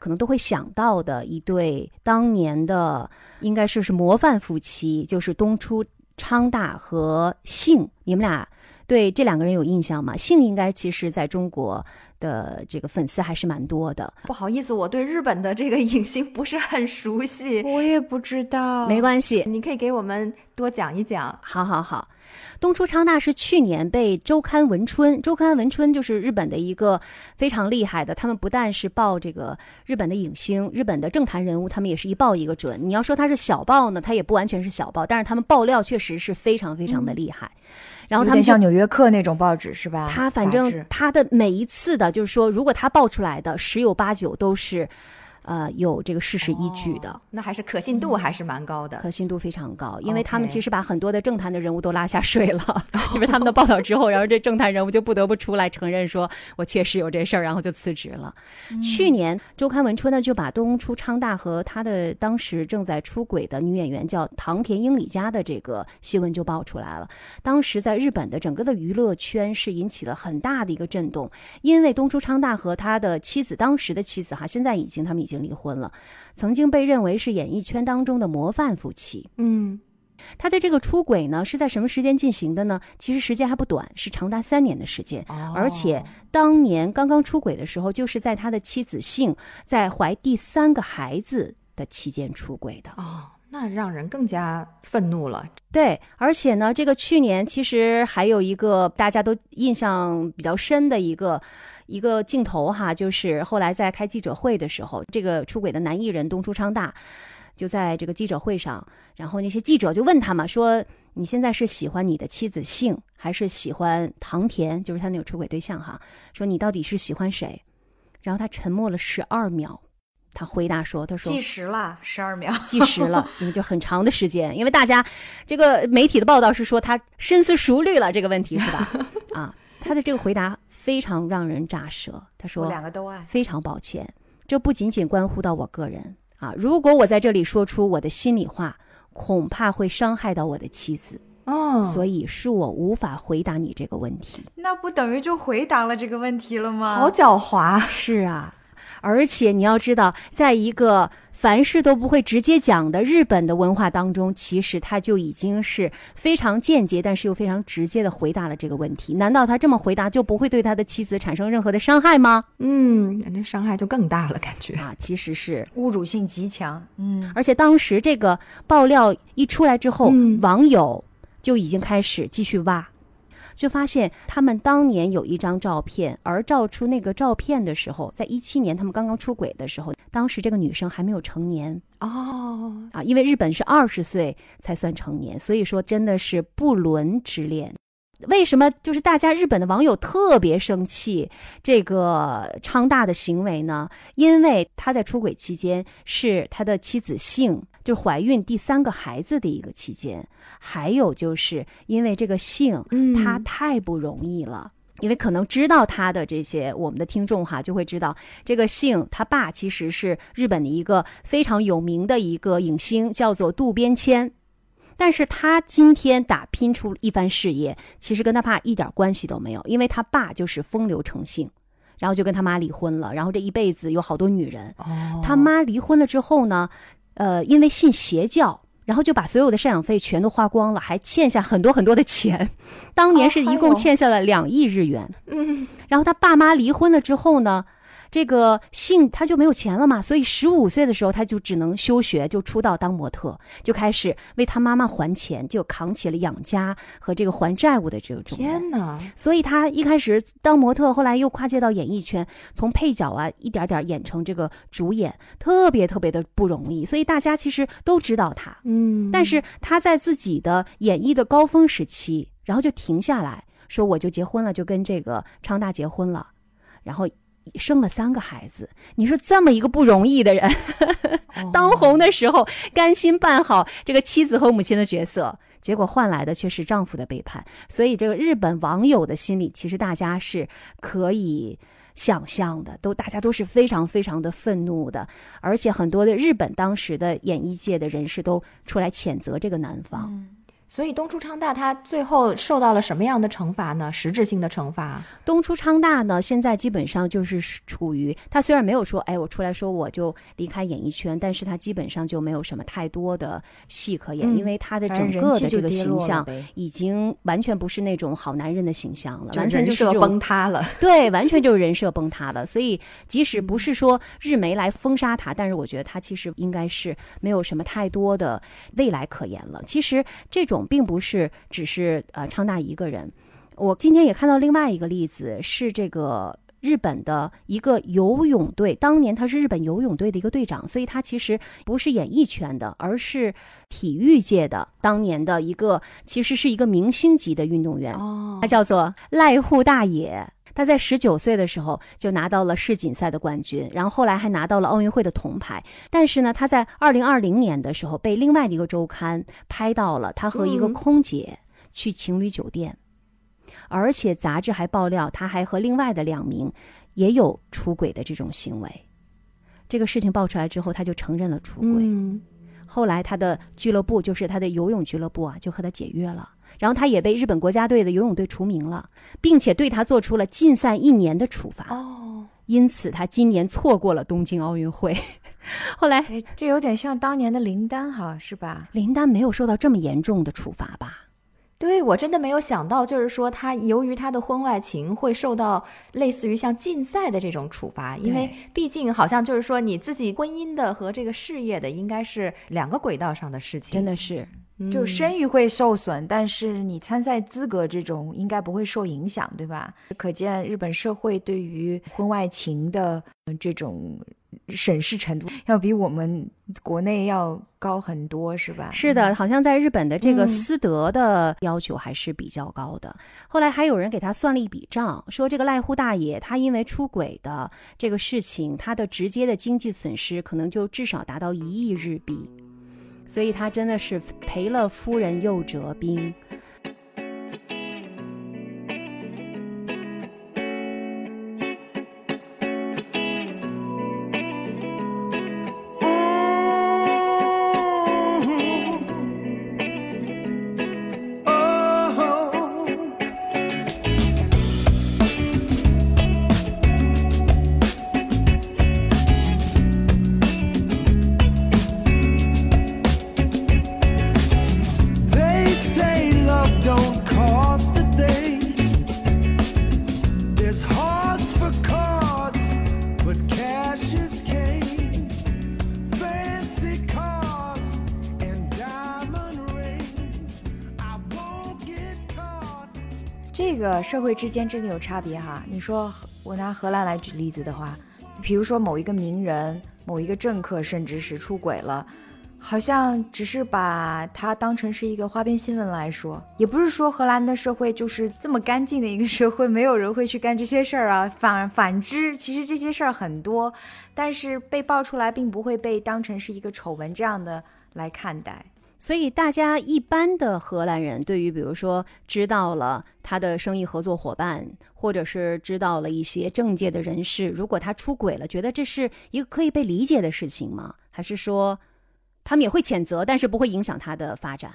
可能都会想到的一对当年的应该说是模范夫妻，就是东出昌大和信。你们俩对这两个人有印象吗？信应该其实在中国的这个粉丝还是蛮多的。不好意思，我对日本的这个影星不是很熟悉，我也不知道，没关系，你可以给我们多讲一讲。好好好，东出昌大是去年被周刊文春，周刊文春就是日本的一个非常厉害的，他们不但是报这个日本的影星、日本的政坛人物，他们也是一报一个准。你要说他是小报呢，他也不完全是小报，但是他们爆料确实是非常非常的厉害。然后他们像《纽约客》那种报纸是吧？他反正他的每一次的，就是说，如果他爆出来的，十有八九都是，呃，有这个事实依据的。哦那还是可信度还是蛮高的。可信度非常高，因为他们其实把很多的政坛的人物都拉下水了，因为他们的报道之后，然后这政坛人物就不得不出来承认说，我确实有这事儿，然后就辞职了。去年周刊文春呢就把东出昌大和他的当时正在出轨的女演员叫唐田英里佳的这个新闻就爆出来了。当时在日本的整个的娱乐圈是引起了很大的一个震动，因为东出昌大和他的妻子，当时的妻子哈，现在已经他们已经离婚了，曾经被认为是演艺圈当中的模范夫妻。嗯，他的这个出轨呢，是在什么时间进行的呢？其实时间还不短，是长达三年的时间。哦而且当年刚刚出轨的时候，就是在他的妻子幸在怀第三个孩子的期间出轨的。哦，那让人更加愤怒了。对，而且呢，这个去年其实还有一个大家都印象比较深的一个一个镜头哈，就是后来在开记者会的时候，这个出轨的男艺人东出昌大就在这个记者会上，然后那些记者就问他嘛，说你现在是喜欢你的妻子幸，还是喜欢唐田，就是他那个出轨对象哈？说你到底是喜欢谁？然后他沉默了十二秒，他回答说：“他说计时了，十二秒。计时了，因为就很长的时间，因为大家这个媒体的报道是说他深思熟虑了这个问题是吧？啊，他的这个回答非常让人咋舌。他我说两个都爱。非常抱歉，这不仅仅关乎到我个人啊，如果我在这里说出我的心里话，恐怕会伤害到我的妻子，哦所以是我无法回答你这个问题。那不等于就回答了这个问题了吗？好狡猾。是啊，而且你要知道，在一个凡事都不会直接讲的日本的文化当中，其实他就已经是非常间接，但是又非常直接的回答了这个问题。难道他这么回答就不会对他的妻子产生任何的伤害吗？嗯，那伤害就更大了，感觉。啊，其实是。侮辱性极强。嗯，而且当时这个爆料一出来之后，嗯网友就已经开始继续挖，就发现他们当年有一张照片，而照出那个照片的时候，在一七年他们刚刚出轨的时候，当时这个女生还没有成年哦，啊，因为日本是二十岁才算成年，所以说真的是不伦之恋。为什么就是大家日本的网友特别生气这个昌大的行为呢？因为他在出轨期间是他的妻子幸就是怀孕第三个孩子的一个期间，还有就是因为这个幸嗯他太不容易了。因为可能知道他的这些，我们的听众哈就会知道，这个幸他爸其实是日本的一个非常有名的一个影星，叫做渡边谦。但是他今天打拼出一番事业，其实跟他爸一点关系都没有，因为他爸就是风流成性，然后就跟他妈离婚了，然后这一辈子有好多女人。哦他妈离婚了之后呢，呃，因为信邪教，然后就把所有的赡养费全都花光了，还欠下很多很多的钱。当年是一共欠下了两亿日元。嗯，然后他爸妈离婚了之后呢，这个姓他就没有钱了嘛，所以十五岁的时候他就只能休学，就出道当模特，就开始为他妈妈还钱，就扛起了养家和这个还债务的这个。天哪，所以他一开始当模特，后来又跨界到演艺圈，从配角啊一点点演成这个主演，特别特别的不容易。所以大家其实都知道他，嗯但是他在自己的演艺的高峰时期，然后就停下来说我就结婚了，就跟这个昌大结婚了，然后生了三个孩子。你说这么一个不容易的人，当红的时候甘心扮好这个妻子和母亲的角色。结果换来的却是丈夫的背叛，所以这个日本网友的心理，其实大家是可以想象的，都大家都是非常非常的愤怒的，而且很多的日本当时的演艺界的人士都出来谴责这个男方。所以东出昌大他最后受到了什么样的惩罚呢？实质性的惩罚？东出昌大呢，现在基本上就是处于他虽然没有说，哎，我出来说我就离开演艺圈，但是他基本上就没有什么太多的戏可演，嗯因为他的整个的这个形象已经完全不是那种好男人的形象了，完全就是崩塌了。对，完全就是人设崩塌了。所以即使不是说日媒来封杀他，但是我觉得他其实应该是没有什么太多的未来可言了。其实这种并不是只是呃昌大一个人，我今天也看到另外一个例子，是这个。日本的一个游泳队，当年他是日本游泳队的一个队长，所以他其实不是演艺圈的，而是体育界的当年的一个，其实是一个明星级的运动员。哦他叫做濑户大野。他在十九岁的时候就拿到了世锦赛的冠军，然后后来还拿到了奥运会的铜牌。但是呢，他在二零二零年的时候被另外的一个周刊拍到了他和一个嗯空姐去情侣酒店，而且杂志还爆料他还和另外的两名也有出轨的这种行为。这个事情爆出来之后，他就承认了出轨。嗯，后来他的俱乐部，就是他的游泳俱乐部啊，就和他解约了。然后他也被日本国家队的游泳队除名了，并且对他做出了禁赛一年的处罚。哦，因此，他今年错过了东京奥运会。后来，哎，这有点像当年的林丹哈，是吧？林丹没有受到这么严重的处罚吧？对我真的没有想到，就是说他由于他的婚外情会受到类似于像禁赛的这种处罚，因为毕竟好像就是说你自己婚姻的和这个事业的应该是两个轨道上的事情，真的是，嗯就声誉会受损，但是你参赛资格这种应该不会受影响，对吧？可见日本社会对于婚外情的呃这种审视程度，要比我们国内要高很多，是吧？是的，好像在日本的这个嗯私德的要求还是比较高的。后来还有人给他算了一笔账，说这个濑户大爷他因为出轨的这个事情，他的直接的经济损失可能就至少达到一亿日币，所以他真的是赔了夫人又折兵。社会之间真的有差别哈。你说我拿荷兰来举例子的话，比如说某一个名人、某一个政客，甚至是出轨了，好像只是把它当成是一个花边新闻来说，也不是说荷兰的社会就是这么干净的一个社会，没有人会去干这些事儿啊。反反之，其实这些事儿很多，但是被爆出来，并不会被当成是一个丑闻这样的来看待。所以，大家一般的荷兰人对于，比如说知道了他的生意合作伙伴，或者是知道了一些政界的人士，如果他出轨了，觉得这是一个可以被理解的事情吗？还是说他们也会谴责，但是不会影响他的发展？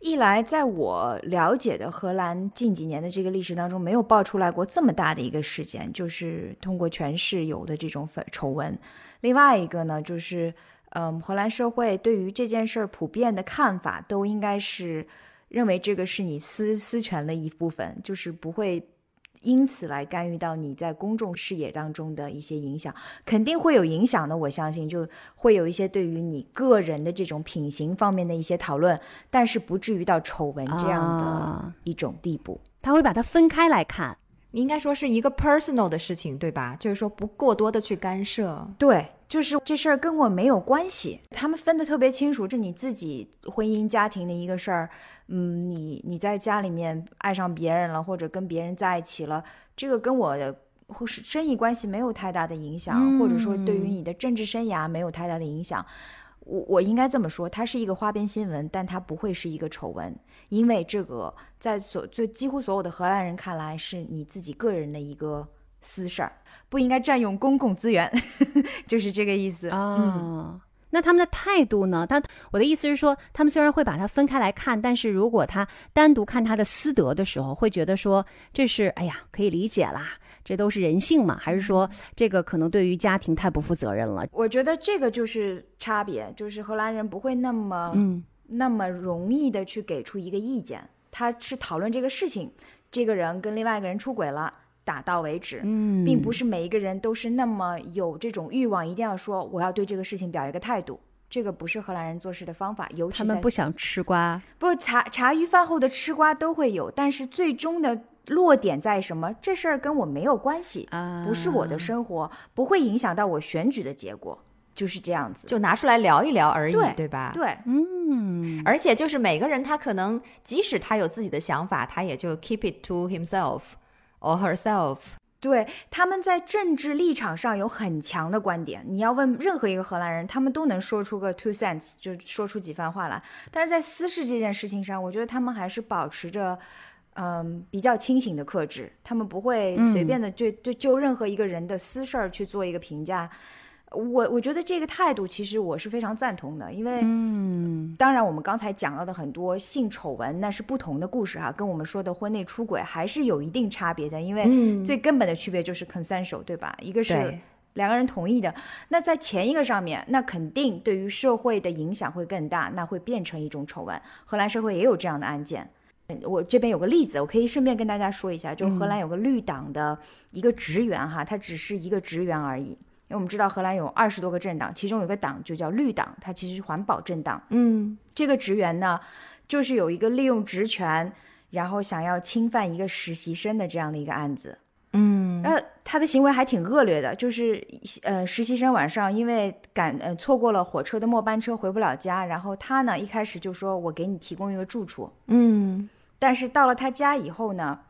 一来，在我了解的荷兰近几年的这个历史当中，没有爆出来过这么大的一个事件，就是通过全市有的这种粉丑闻。另外一个呢，就是。嗯，荷兰社会对于这件事儿普遍的看法都应该是认为这个是你私私权的一部分，就是不会因此来干预到你在公众视野当中的一些影响，肯定会有影响的。我相信就会有一些对于你个人的这种品行方面的一些讨论，但是不至于到丑闻这样的一种地步。他会把它分开来看。应该说是一个 personal 的事情，对吧？就是说不过多的去干涉。对，就是这事儿跟我没有关系。他们分得特别清楚，这你自己婚姻家庭的一个事儿。嗯，你你在家里面爱上别人了，或者跟别人在一起了，这个跟我的或是生意关系没有太大的影响，或者说对于你的政治生涯没有太大的影响。我我应该这么说，它是一个花边新闻，但它不会是一个丑闻，因为这个在所就几乎所有的荷兰人看来是你自己个人的一个私事儿，不应该占用公共资源，就是这个意思啊。那他们的态度呢？他我的意思是说，他们虽然会把它分开来看，但是如果他单独看他的私德的时候，会觉得说这是哎呀可以理解啦。这都是人性嘛？还是说这个可能对于家庭太不负责任了？我觉得这个就是差别，就是荷兰人不会那么嗯那么容易的去给出一个意见，他是讨论这个事情，这个人跟另外一个人出轨了，打到为止，嗯，并不是每一个人都是那么有这种欲望，一定要说我要对这个事情表一个态度，这个不是荷兰人做事的方法，尤其他们不想吃瓜，不茶茶余饭后的吃瓜都会有，但是最终的。落点在什么？这事儿跟我没有关系，不是我的生活，不会影响到我选举的结果，就是这样子，就拿出来聊一聊而已，对吧？对，嗯。而且就是每个人他可能，即使他有自己的想法，他也就 keep it to himself or herself。对，他们在政治立场上有很强的观点。你要问任何一个荷兰人，他们都能说出个 two cents，就说出几番话来。但是在私事这件事情上，我觉得他们还是保持着。嗯，比较清醒的克制，他们不会随便的就就就任何一个人的私事儿去做一个评价。我我觉得这个态度其实我是非常赞同的，因为嗯，当然我们刚才讲到的很多性丑闻那是不同的故事哈，跟我们说的婚内出轨还是有一定差别的，因为最根本的区别就是 consensual 对吧？一个是两个人同意的，那在前一个上面，那肯定对于社会的影响会更大，那会变成一种丑闻。荷兰社会也有这样的案件。我这边有个例子，我可以顺便跟大家说一下，就荷兰有个绿党的一个职员哈，他只是一个职员而已。因为我们知道荷兰有二十多个政党，其中有个党就叫绿党，它其实是环保政党。嗯，这个职员呢，就是有一个利用职权，然后想要侵犯一个实习生的这样的一个案子。嗯，那，他的行为还挺恶劣的，就是呃，实习生晚上因为赶呃错过了火车的末班车回不了家，然后他呢一开始就说我给你提供一个住处。嗯。但是到了他家以后呢，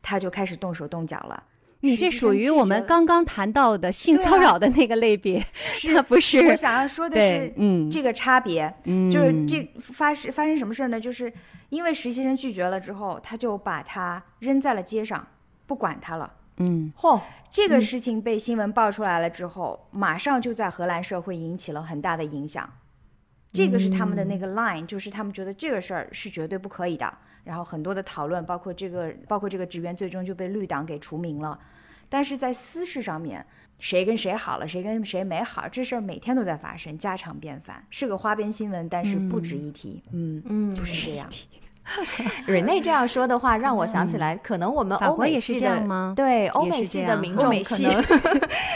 他就开始动手动脚了。你这属于我们刚刚谈到的性骚扰的那个类别，是不是？我想要说的是，嗯，这个差别，嗯，就是这发生发生什么事儿呢？就是因为实习生拒绝了之后，他就把他扔在了街上，不管他了。嗯，嚯，这个事情被新闻爆出来了之后，马上就在荷兰社会引起了很大的影响。这个是他们的那个 line，就是他们觉得这个事儿是绝对不可以的。然后很多的讨论，包括这个，包括这个职员最终就被绿党给除名了。但是在私事上面，谁跟谁好了，谁跟谁没好，这事儿每天都在发生，家常便饭，是个花边新闻，但是不值一提。嗯嗯，就是这样。瑞内这样说的话，让我想起来，可能我们欧美系的对欧美系的民众可能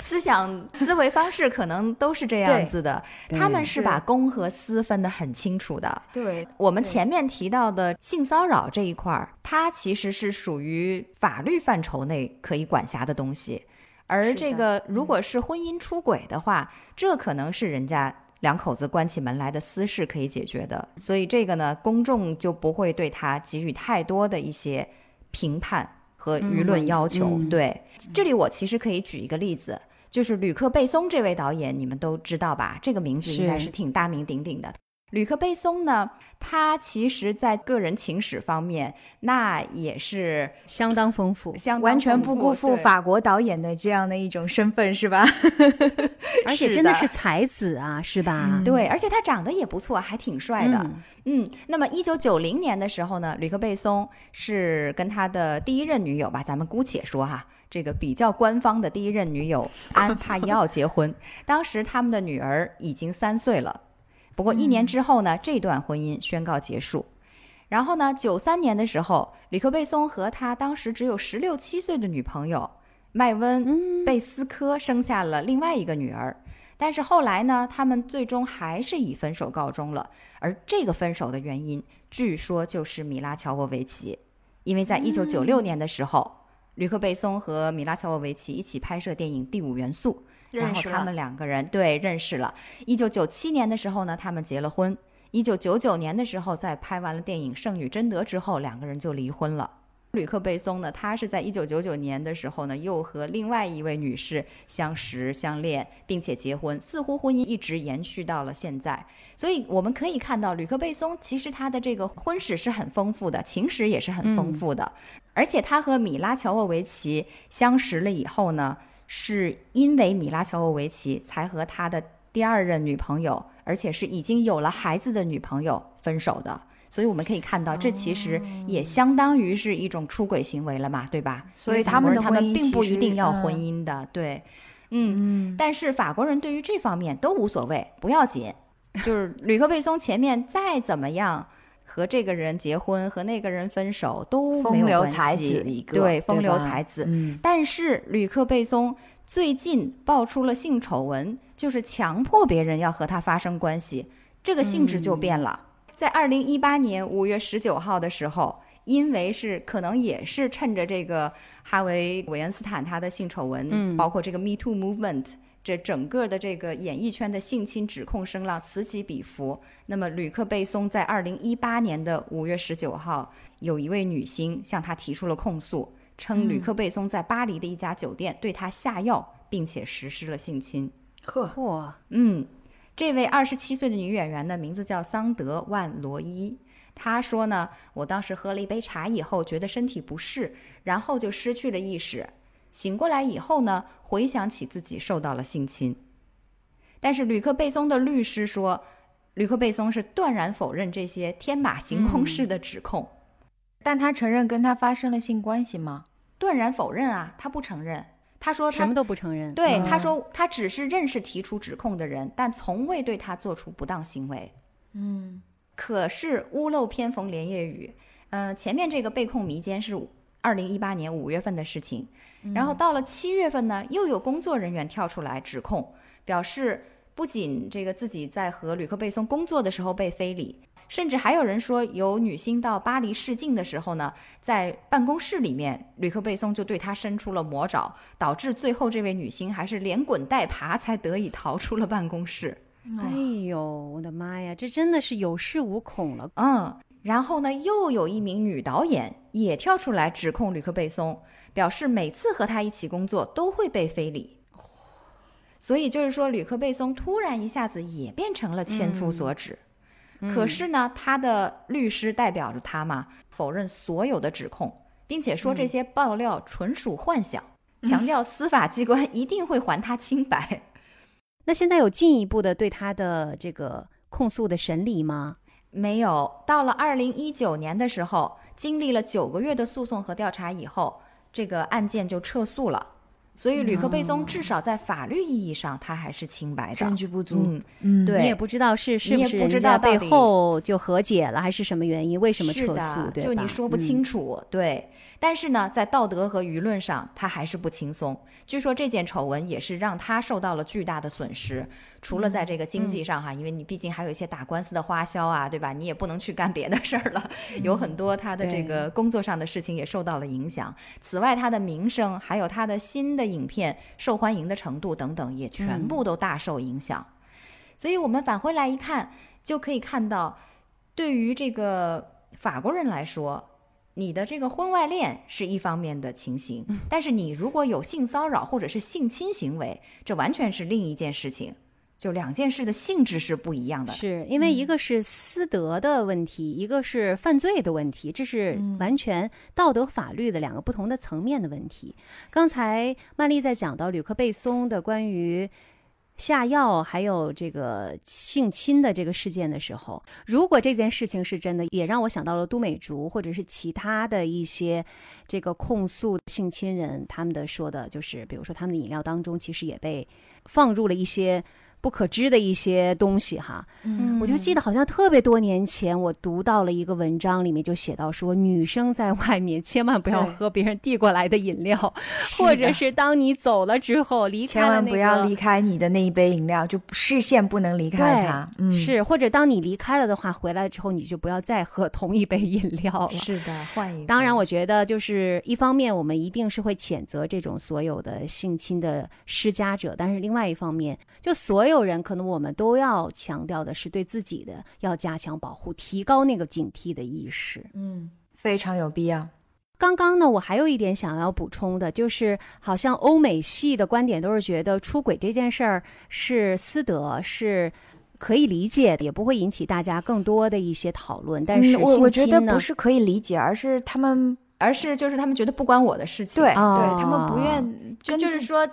思想思维方式可能都是这样子的。他们是把公和私分得很清楚的。对我们前面提到的性骚扰这一块儿，它其实是属于法律范畴内可以管辖的东西，而这个如果是婚姻出轨的话，这可能是人家。两口子关起门来的私事可以解决的，所以这个呢，公众就不会对他给予太多的一些评判和舆论要求。嗯对，这里我其实可以举一个例子，就是吕克·贝松这位导演，你们都知道吧？这个名字应该是是挺大名鼎鼎的。吕克·贝松呢，他其实在个人情史方面，那也是相当丰富，相当完全不辜负法国导演的这样的一种身份，是吧？而且真的的是才子啊，是吧？对，而且他长得也不错，还挺帅的。嗯嗯，那么一九九零年的时候呢，吕克·贝松是跟他的第一任女友吧，咱们姑且说哈，这个比较官方的第一任女友安帕伊奥结婚。当时他们的女儿已经三岁了，不过一年之后呢，这段婚姻宣告结束。然后呢，九三年的时候，吕克·贝松和他当时只有十六七岁的女朋友麦温·贝斯科生下了另外一个女儿。但是后来呢，他们最终还是以分手告终了。而这个分手的原因，据说就是米拉乔沃维奇，因为在一九九六年的时候，吕克·贝松和米拉乔沃维奇一起拍摄电影《第五元素》，然后他们两个人对认识了。一九九七年的时候呢，他们结了婚。一九九九年的时候，在拍完了电影《圣女贞德》之后，两个人就离婚了。吕克·贝松呢，他是在一九九九年的时候呢，又和另外一位女士相识、相恋，并且结婚，似乎婚姻一直延续到了现在。所以我们可以看到，吕克·贝松其实他的这个婚史是很丰富的，情史也是很丰富的。而且他和米拉乔沃维奇相识了以后呢，是因为米拉乔沃维奇才和他的第二任女朋友，而且是已经有了孩子的女朋友分手的。所以我们可以看到，这其实也相当于是一种出轨行为了嘛，对吧？所以他们他们并不一定要嗯婚姻的，对，嗯。但是法国人对于这方面都无所谓，不要紧。就是吕克贝松前面再怎么样和这个人结婚，和那个人分手都没风有关流才系子一个对，风流才子。嗯，但是吕克贝松最近爆出了性丑闻，就是强迫别人要和他发生关系，这个性质就变了。在二零一八年五月十九号的时候，因为是可能也是趁着这个哈维·韦恩斯坦他的性丑闻，嗯包括这个 Me Too Movement。这整个的这个演艺圈的性侵指控声浪此起彼伏。那么，吕克贝松在二零一八年的五月十九号，有一位女星向他提出了控诉，称吕克贝松在巴黎的一家酒店对他下药，并且实施了性侵。呵，嚯，嗯，这位二十七岁的女演员呢，名字叫桑德万罗伊。她说呢，我当时喝了一杯茶以后，觉得身体不适，然后就失去了意识。醒过来以后呢，回想起自己受到了性侵。但是吕克贝松的律师说，吕克贝松是断然否认这些天马行空式的指控，但他承认跟他发生了性关系吗？断然否认啊，他不承认。他说他什么都不承认。对，他嗯说他只是认识提出指控的人，但从未对他做出不当行为。嗯，可是屋漏偏逢连夜雨，呃，前面这个被控迷奸是二零一八年五月份的事情，然后到了七月份呢，又有工作人员跳出来指控，表示不仅这个自己在和吕克贝松工作的时候被非礼。甚至还有人说，有女星到巴黎试镜的时候呢，在办公室里面，吕克贝松就对她伸出了魔爪，导致最后这位女星还是连滚带爬才得以逃出了办公室。哎呦，我的妈呀，这真的是有恃无恐了。嗯，然后呢，又有一名女导演也跳出来指控吕克贝松，表示每次和他一起工作都会被非礼。所以就是说，吕克贝松突然一下子也变成了千夫所指。可是呢，他的律师代表着他嘛，否认所有的指控，并且说这些爆料纯属幻想，强调司法机关一定会还他清白。那现在有进一步的对他的这个控诉的审理吗？没有，到了二零一九年的时候，经历了九个月的诉讼和调查以后，这个案件就撤诉了。所以吕克贝松至少在法律意义上，他还是清白的。证据不足。嗯，嗯，对你也不知道是是你也不不是人家背后就和解了，还是什么原因？为什么撤诉？对就你说不清楚，对。但是呢，在道德和舆论上，他还是不轻松。据说这件丑闻也是让他受到了巨大的损失，除了在这个经济上哈，因为你毕竟还有一些打官司的花销啊，对吧？你也不能去干别的事儿了，有很多他的这个工作上的事情也受到了影响。此外，他的名声还有他的新的影片受欢迎的程度等等，也全部都大受影响。所以我们返回来一看，就可以看到，对于这个法国人来说，你的这个婚外恋是一方面的情形，但是你如果有性骚扰或者是性侵行为，这完全是另一件事情，就两件事的性质是不一样的。是因为一个是私德的问题，一个是犯罪的问题，这是完全道德法律的两个不同的层面的问题。刚才曼丽在讲到吕克贝松的关于。下药还有这个性侵的这个事件的时候，如果这件事情是真的，也让我想到了都美竹或者是其他的一些这个控诉性侵人他们的说的，就是比如说他们的饮料当中其实也被放入了一些。不可知的一些东西哈，嗯我就记得好像特别多年前，我读到了一个文章，里面就写到说，女生在外面千万不要喝别人递过来的饮料，或者是当你走了之后离开千了那个，万不要离开你的那一杯饮料，就视线不能离开对它。嗯，是，或者当你离开了的话，回来之后你就不要再喝同一杯饮料了。是的，换一个。当然，我觉得就是一方面，我们一定是会谴责这种所有的性侵的施加者，但是另外一方面，就所有人可能我们都要强调的是对自己的要加强保护，提高那个警惕的意识。嗯，非常有必要。刚刚呢，我还有一点想要补充的，就是好像欧美系的观点都是觉得出轨这件事儿是私德，是可以理解的，也不会引起大家更多的一些讨论。但是嗯、我我觉得不是可以理解，而是他们而是就是他们觉得不关我的事情。对、哦对，他们不愿就就是说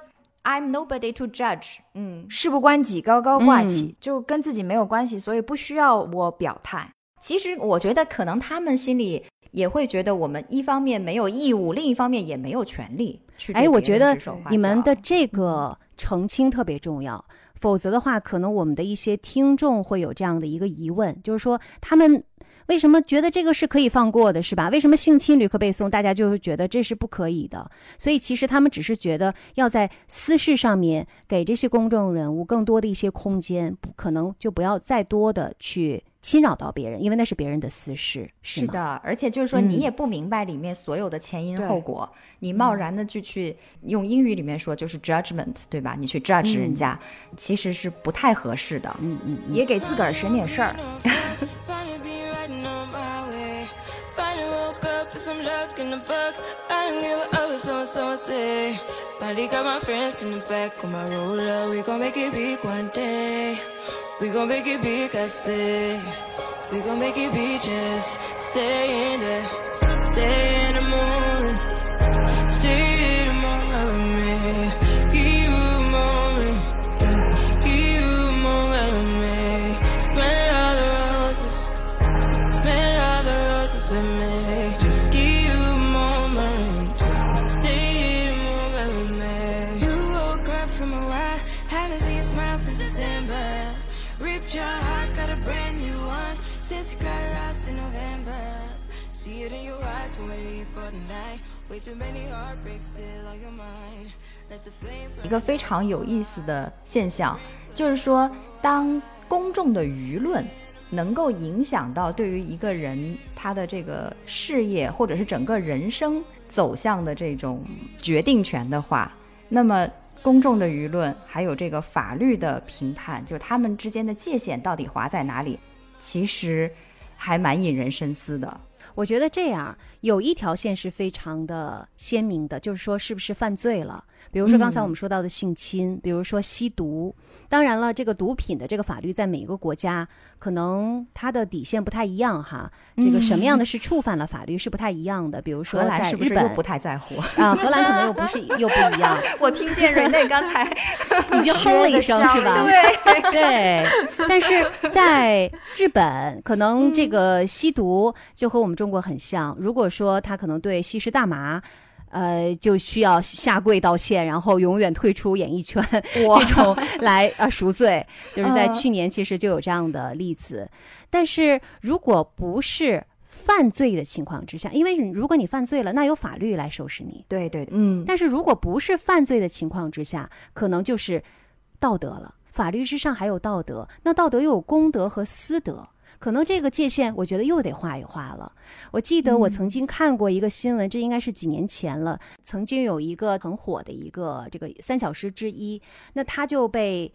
，I'm nobody to judge。嗯，事不关己，高高挂起，嗯就跟自己没有关系，所以不需要我表态。其实我觉得可能他们心里也会觉得我们一方面没有义务，另一方面也没有权利哎，我觉得你们的这个澄清特别重要，否则的话，可能我们的一些听众会有这样的一个疑问，就是说他们为什么觉得这个是可以放过的，是吧？为什么性侵旅客背诵，大家就会觉得这是不可以的？所以其实他们只是觉得要在私事上面给这些公众人物更多的一些空间，不可能就不要再多的去侵扰到别人，因为那是别人的私事，是？是的，而且就是说，嗯你也不明白里面所有的前因后果，你贸然的就去用英语里面说就是 judgment，对吧？你去 judge 人家，其实是不太合适的。嗯嗯嗯。也给自个儿省点事儿。Riding on my way. Finally woke up with some luck in the book. I don't give a what someone, someone say. Finally got my friends in the back of my roller. We gon' make it big one day. We gon' make it big, I say. We gon' make it big, just stay in there. Stay in the moment. 一个非常有意思的现象，就是说，当公众的舆论能够影响到对于一个人他的这个事业或者是整个人生走向的这种决定权的话，那么公众的舆论还有这个法律的评判，就是他们之间的界限到底划在哪里，其实还蛮引人深思的。我觉得这样有一条线是非常的鲜明的，就是说是不是犯罪了。比如说刚才我们说到的性侵，比如说吸毒。当然了，这个毒品的这个法律在每一个国家可能它的底线不太一样哈。这个什么样的是触犯了法律是不太一样的。比如说荷兰在日本是不是又不太在乎？啊，荷兰可能又不是又不一样，我听见瑞内刚才已经哼了一声是吧？对。对，但是在日本，可能这个吸毒就和我们中国很像。如果说他可能对吸食大麻，呃，就需要下跪道歉，然后永远退出演艺圈，这种来啊赎罪。就是在嗯去年其实就有这样的例子。但是如果不是犯罪的情况之下，因为如果你犯罪了，那有法律来收拾你。对对，嗯，但是如果不是犯罪的情况之下，可能就是道德了。法律之上还有道德，那道德又有公德和私德，可能这个界限，我觉得又得画一画了。我记得我曾经看过一个新闻，这应该是几年前了。曾经有一个很火的一个这个三小时之一，那他就被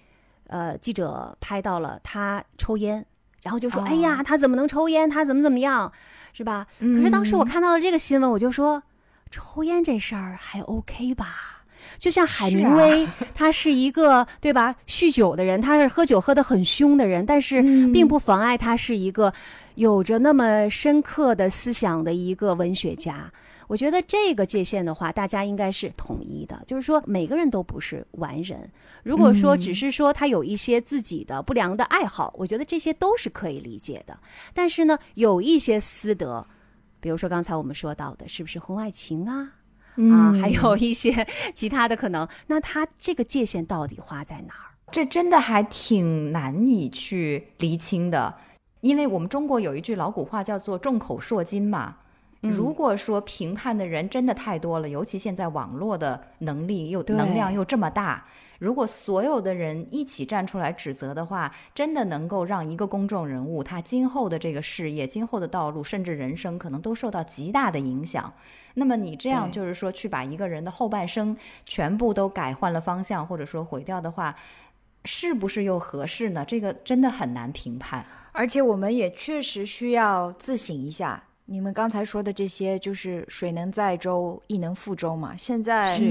呃，记者拍到了他抽烟，然后就说：“哦哎呀，他怎么能抽烟？他怎么怎么样，是吧？”可是当时我看到了这个新闻，我就说，抽烟这事儿还 OK 吧？就像海明威，他是一个对吧？酗酒的人，他是喝酒喝得很凶的人，但是并不妨碍他是一个有着那么深刻的思想的一个文学家。我觉得这个界限的话，大家应该是统一的，就是说每个人都不是完人。如果说只是说他有一些自己的不良的爱好，我觉得这些都是可以理解的。但是呢，有一些私德，比如说刚才我们说到的，是不是婚外情啊？啊，还有一些 其他的可能，那他这个界限到底画在哪儿？这真的还挺难以去厘清的，因为我们中国有一句老古话叫做“众口铄金”嘛。如果说评判的人真的太多了，尤其现在网络的能力又能量又这么大，如果所有的人一起站出来指责的话，真的能够让一个公众人物他今后的这个事业、今后的道路，甚至人生，可能都受到极大的影响。那么你这样就是说去把一个人的后半生全部都改换了方向，或者说毁掉的话，是不是又合适呢？这个真的很难评判。而且我们也确实需要自省一下。你们刚才说的这些，就是水能载舟，亦能覆舟嘛。现在是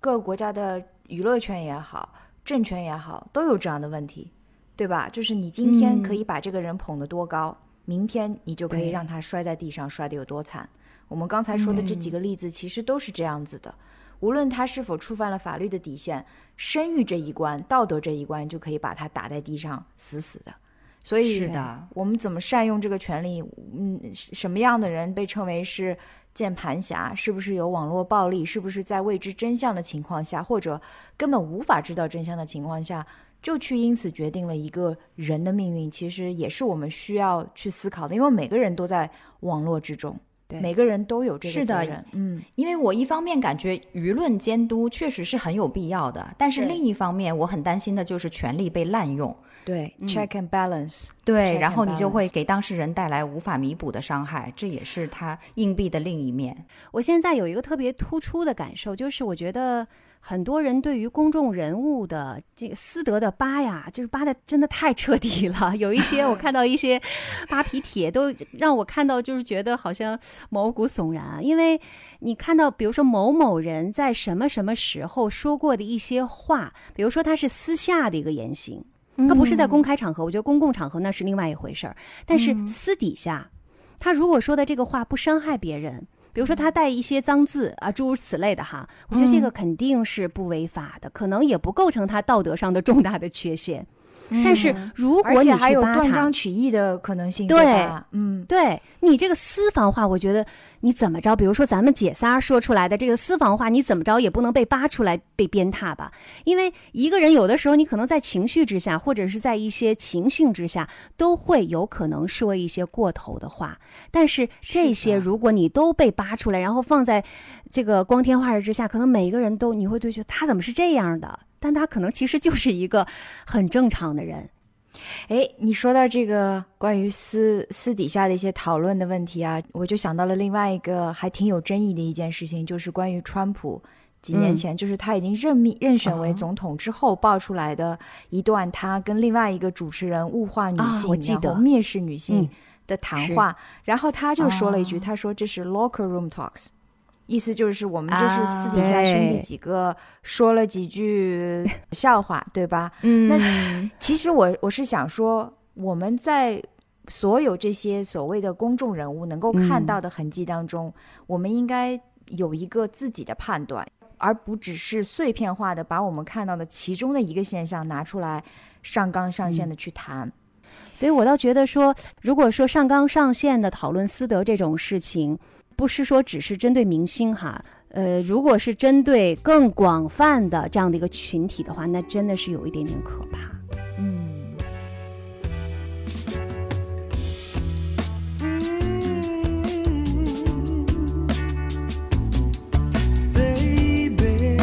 各个国家的娱乐圈也好，政权也好，都有这样的问题，对吧？就是你今天可以把这个人捧得多高，明天你就可以让他摔在地上，摔得有多惨。我们刚才说的这几个例子，其实都是这样子的。无论他是否触犯了法律的底线，生育这一关、道德这一关，就可以把他打在地上死死的。所以是的，我们怎么善用这个权利？嗯，什么样的人被称为是键盘侠？是不是有网络暴力？是不是在未知真相的情况下，或者根本无法知道真相的情况下，就去因此决定了一个人的命运？其实也是我们需要去思考的，因为每个人都在网络之中，对每个人都有这个是的。嗯，因为我一方面感觉舆论监督确实是很有必要的，但是另一方面我很担心的就是权力被滥用。对、c h e c k and balance。对，然后你就会给当事人带来无法弥补的伤害，这也是他硬币的另一面。我现在有一个特别突出的感受，就是我觉得很多人对于公众人物的这个私德的扒呀，就是扒的真的太彻底了。有一些我看到一些扒皮帖，都让我看到就是觉得好像毛骨悚然，因为你看到比如说某某人在什么什么时候说过的一些话，比如说他是私下的一个言行。他不是在公开场合，我觉得公共场合那是另外一回事儿。但是私底下，他如果说的这个话不伤害别人，比如说他带一些脏字啊，诸如此类的哈，我觉得这个肯定是不违法的，可能也不构成他道德上的重大的缺陷。但是如果你还有去扒他断章，取义的可能性，对？嗯，对你这个私房话，我觉得你怎么着，比如说咱们姐仨说出来的这个私房话，你怎么着也不能被扒出来被鞭挞吧？因为一个人有的时候你可能在情绪之下，或者是在一些情形之下，都会有可能说一些过头的话。但是这些如果你都被扒出来，然后放在这个光天化日之下，可能每一个人都你会觉得他怎么是这样的？但他可能其实就是一个很正常的人。哎，你说到这个关于私私底下的一些讨论的问题啊，我就想到了另外一个还挺有争议的一件事情，就是关于川普几年嗯。前，就是他已经任命任选为哦总统之后爆出来的一段他跟另外一个主持人物化女啊性，我记得蔑视女性嗯的谈是。话，然后他就说了一句，哦他说这是 locker room talks。意思就是我们就是啊私底下兄弟几个说了几句 笑话，对吧？嗯那其实我我是想说，我们在所有这些所谓的公众人物能够看嗯到的痕迹当中，我们应该有一个自己的判断，而不只是碎片化的把我们看到的其中的一个现象拿出来上纲上线的去谈。所以我倒觉得说，如果说上纲上线的讨论私德这种事情，不是说只是针对明星哈，呃，如果是针对更广泛的这样的一个群体的话，那真的是有一点点可怕。嗯，baby.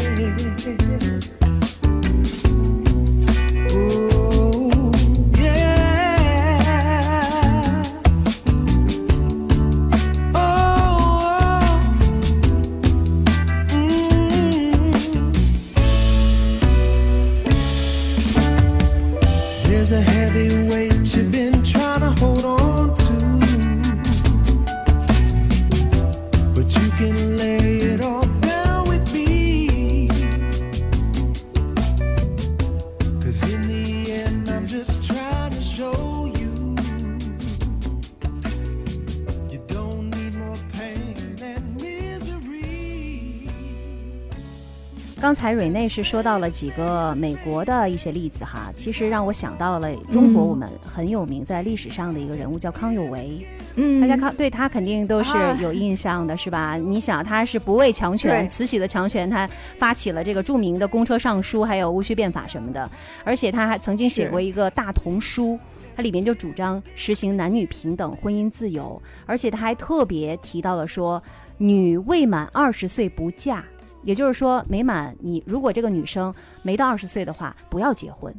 才蕊内是说到了几个美国的一些例子哈，其实让我想到了中国我们很有名在历史上的一个人物叫康有为，嗯。大家康对他肯定都是有印象的，是吧？你想他是不畏强权，慈禧的强权，他发起了这个著名的公车上书，还有戊戌变法什么的，而且他还曾经写过一个大同书。它里面就主张实行男女平等、婚姻自由，而且他还特别提到了说，女未满二十岁不嫁，也就是说，没满你如果这个女生没到二十岁的话，不要结婚，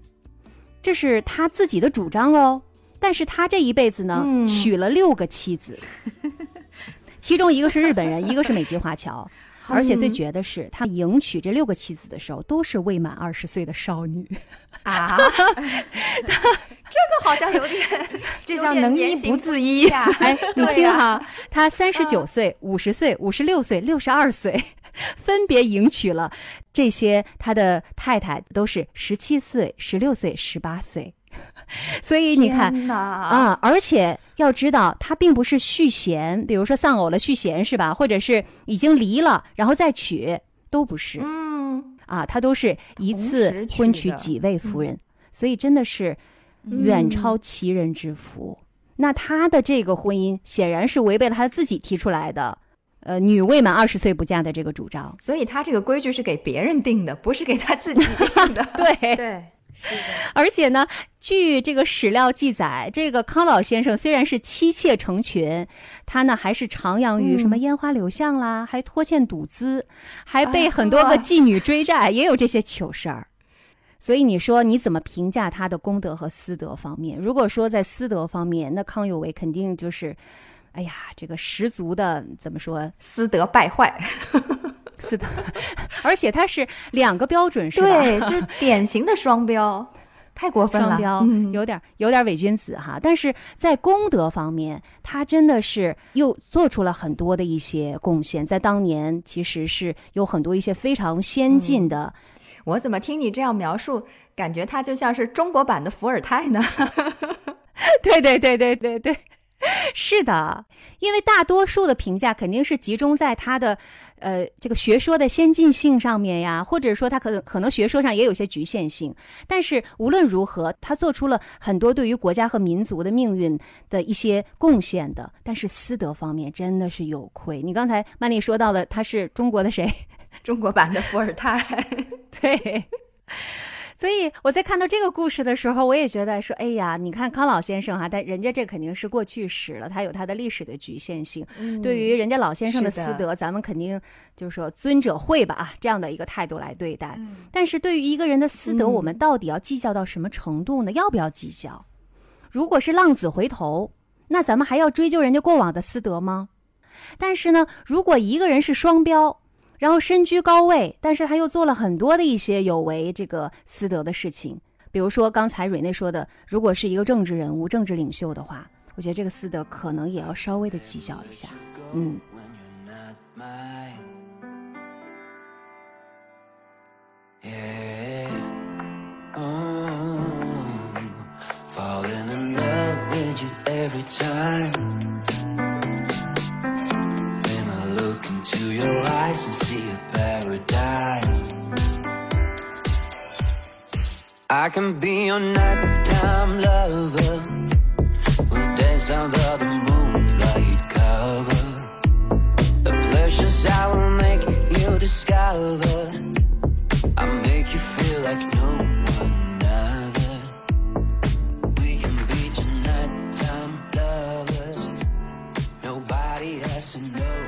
这是他自己的主张哦。但是他这一辈子呢，嗯娶了六个妻子，其中一个是日本人，一个是美籍华侨。而且最绝的是，他迎娶这六个妻子的时候，都是未满二十岁的少女。啊，这个好像有点，这叫能医不自医。呀。哎，你听哈，他三十九岁、五十岁、五十六岁、六十二岁，分别迎娶了这些他的太太，都是十七岁、十六岁、十八岁。所以你看，啊，而且要知道，他并不是续弦，比如说丧偶了续弦是吧？或者是已经离了然后再娶，都不是、嗯，啊，他都是一次婚娶几位夫人，所以真的是远超其人之福。那他的这个婚姻显然是违背了他自己提出来的，呃，女未满二十岁不嫁的这个主张。所以他这个规矩是给别人定的，不是给他自己 定的。对，对，而且呢，据这个史料记载，这个康老先生虽然是妻妾成群，他呢还是徜徉于什么烟花柳巷啦，还拖欠赌资，还被很多个妓女追债，也有这些糗事儿。所以你说你怎么评价他的功德和私德方面？如果说在私德方面，那康有为肯定就是，哎呀，这个十足的怎么说私德败坏，私德，而且他是两个标准，是吧？对，就是典型的双标，太过分了。双标，嗯有点有点伪君子哈。但是在功德方面，他真的是又做出了很多的一些贡献，在当年其实是有很多一些非常先进的。我怎么听你这样描述，感觉他就像是中国版的伏尔泰呢？对对对对对对。是的，因为大多数的评价肯定是集中在他的，呃，这个学说的先进性上面呀，或者说他可能可能学说上也有些局限性。但是无论如何，他做出了很多对于国家和民族的命运的一些贡献的。但是私德方面真的是有亏。你刚才曼丽说到的，他是中国的谁？中国版的伏尔泰。对。所以我在看到这个故事的时候，我也觉得说，哎呀，你看康老先生哈，但人家这肯定是过去时了，他有他的历史的局限性。对于人家老先生的私德，咱们肯定就是说尊者会吧啊这样的一个态度来对待。但是对于一个人的私德，嗯我们到底要计较到什么程度呢？要不要计较？如果是浪子回头，那咱们还要追究人家过往的私德吗？但是呢，如果一个人是双标，然后身居高位，但是他又做了很多的一些有违这个私德的事情，比如说刚才蕊内说的，如果是一个政治人物、政治领袖的话，我觉得这个私德可能也要稍微的计较一下。嗯，when you're not mine. Yeah. Oh, falling in love with you every time. Into your eyes and see a paradise. I can be your nighttime lover. We'll dance under the moonlight cover. The pleasures I will make you discover. I make you feel like no one other. We can be two nighttime lovers. Nobody has to know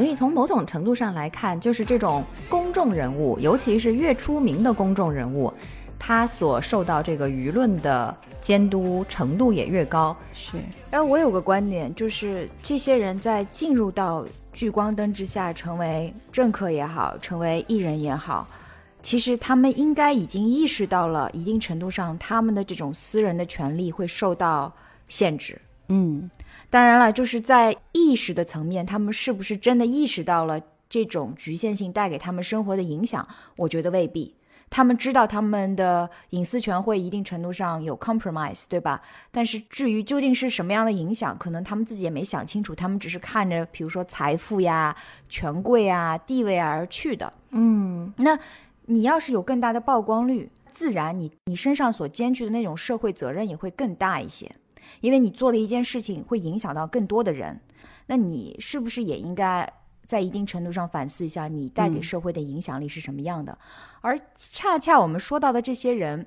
所以从某种程度上来看，就是这种公众人物，尤其是越出名的公众人物，他所受到这个舆论的监督程度也越高。是，哎，我有个观点，就是这些人在进入到聚光灯之下，成为政客也好，成为艺人也好，其实他们应该已经意识到了一定程度上，他们的这种私人的权利会受到限制。嗯当然了，就是在意识的层面，他们是不是真的意识到了这种局限性带给他们生活的影响？我觉得未必。他们知道他们的隐私权会一定程度上有 compromise，对吧？但是至于究竟是什么样的影响，可能他们自己也没想清楚，他们只是看着比如说财富呀、权贵啊、地位啊而去的。嗯，那你要是有更大的曝光率，自然你你身上所兼具的那种社会责任也会更大一些，因为你做的一件事情会影响到更多的人，那你是不是也应该在一定程度上反思一下，你带给嗯社会的影响力是什么样的？而恰恰我们说到的这些人。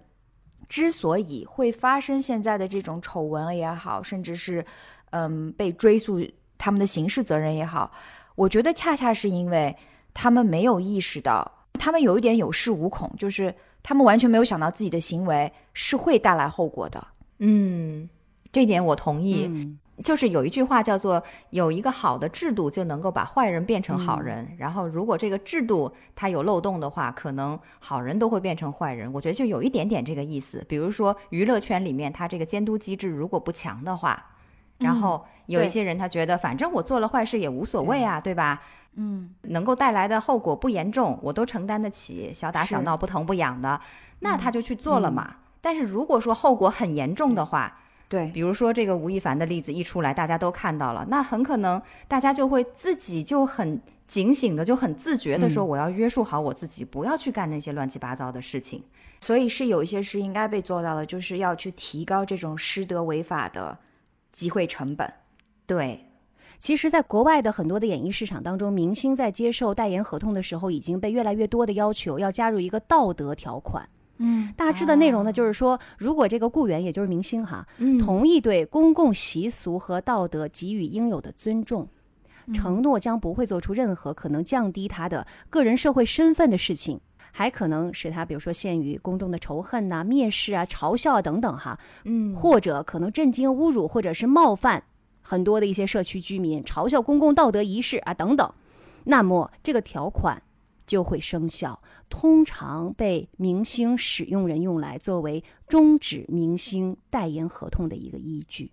之所以会发生现在的这种丑闻也好，甚至是嗯被追溯他们的刑事责任也好，我觉得恰恰是因为他们没有意识到，他们有一点有恃无恐，就是他们完全没有想到自己的行为是会带来后果的。嗯，这点我同意。嗯就是有一句话叫做“有一个好的制度就能够把坏人变成好人”，然后如果这个制度它有漏洞的话，可能好人都会变成坏人。我觉得就有一点点这个意思。比如说娱乐圈里面，它这个监督机制如果不强的话，然后有一些人他觉得反正我做了坏事也无所谓啊，对吧？嗯，能够带来的后果不严重，我都承担得起，小打小闹不疼不痒的，那他就去做了嘛。但是如果说后果很严重的话，对，比如说这个吴亦凡的例子一出来，大家都看到了，那很可能大家就会自己就很警醒的，就很自觉的说，我要约束好我自己，不要去干那些乱七八糟的事情。所以是有一些是应该被做到的，就是要去提高这种失德违法的机会成本。对，其实，在国外的很多的演艺市场当中，明星在接受代言合同的时候，已经被越来越多的要求要加入一个道德条款。嗯，大致的内容呢，就是说，如果这个雇员，也就是明星哈，嗯。同意对公共习俗和道德给予应有的尊重，承诺将不会做出任何可能降低他的个人社会身份的事情，还可能使他比如说陷于公众的仇恨呐、蔑视啊、嘲笑啊等等哈，嗯，或者可能震惊、侮辱或者是冒犯很多的一些社区居民，嘲笑公共道德仪式啊等等，那么这个条款就会生效，通常被明星使用人用来作为终止明星代言合同的一个依据。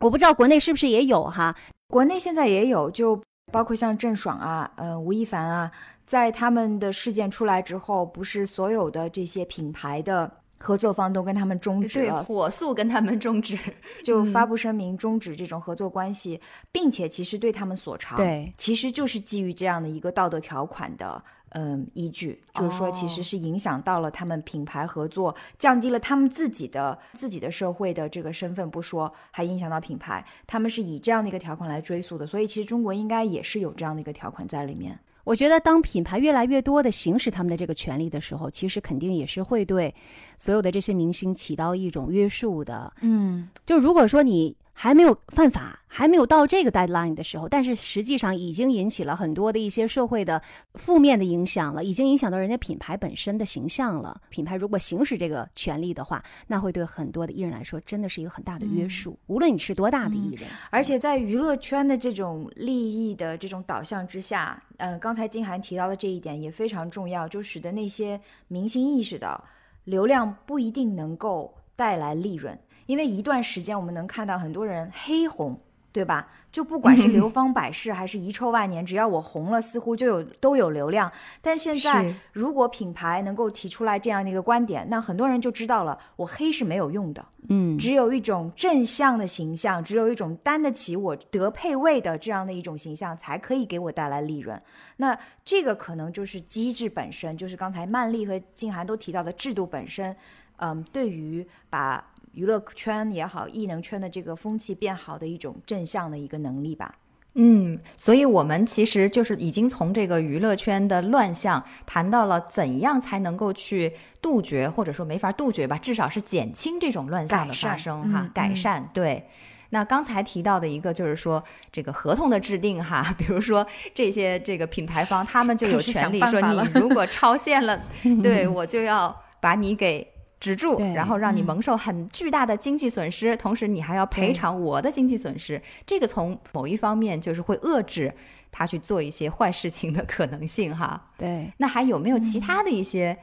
我不知道国内是不是也有哈？国内现在也有，就包括像郑爽啊、呃吴亦凡啊，在他们的事件出来之后，不是所有的这些品牌的合作方都跟他们终止对，了，火速跟他们终止。就发布声明终止这种合作关系，并且其实对他们所长，对，其实就是基于这样的一个道德条款的。嗯，依据就是说，其实哦是影响到了他们品牌合作，降低了他们自己的自己的社会的这个身份不说，还影响到品牌，他们是以这样的一个条款来追溯的，所以其实中国应该也是有这样的一个条款在里面。我觉得当品牌越来越多的行使他们的这个权利的时候，其实肯定也是会对所有的这些明星起到一种约束的。嗯，就如果说你还没有犯法，还没有到这个 deadline 的时候，但是实际上已经引起了很多的一些社会的负面的影响了，已经影响到人家品牌本身的形象了。品牌如果行使这个权利的话，那会对很多的艺人来说真的是一个很大的约束，无论你是多大的艺人。而且在娱乐圈的这种利益的这种导向之下，呃，刚才金涵提到的这一点也非常重要，就使得那些明星意识到，流量不一定能够带来利润，因为一段时间我们能看到很多人黑红。对吧？就不管是流芳百世还是遗臭万年，只要我红了，似乎就有都有流量。但现在，如果品牌能够提出来这样的一个观点，那很多人就知道了，我黑是没有用的。嗯，只有一种正向的形象，只有一种担得起我德配位的这样的一种形象，才可以给我带来利润。那这个可能就是机制本身，就是刚才曼丽和静涵都提到的制度本身，嗯，对于把娱乐圈也好、艺能圈的这个风气变好的一种正向的一个能力吧。嗯，所以我们其实就是已经从这个娱乐圈的乱象谈到了怎样才能够去杜绝，或者说没法杜绝吧，至少是减轻这种乱象的发生哈，嗯改嗯善对。那刚才提到的一个就是说，这个合同的制定哈，比如说这些这个品牌方，他们就有权利说，你如果超限了，对我就要把你给止住，然后让你嗯蒙受很巨大的经济损失，同时你还要赔偿我的经济损失。这个从某一方面就是会遏制他去做一些坏事情的可能性哈。对，那还有没有其他的一些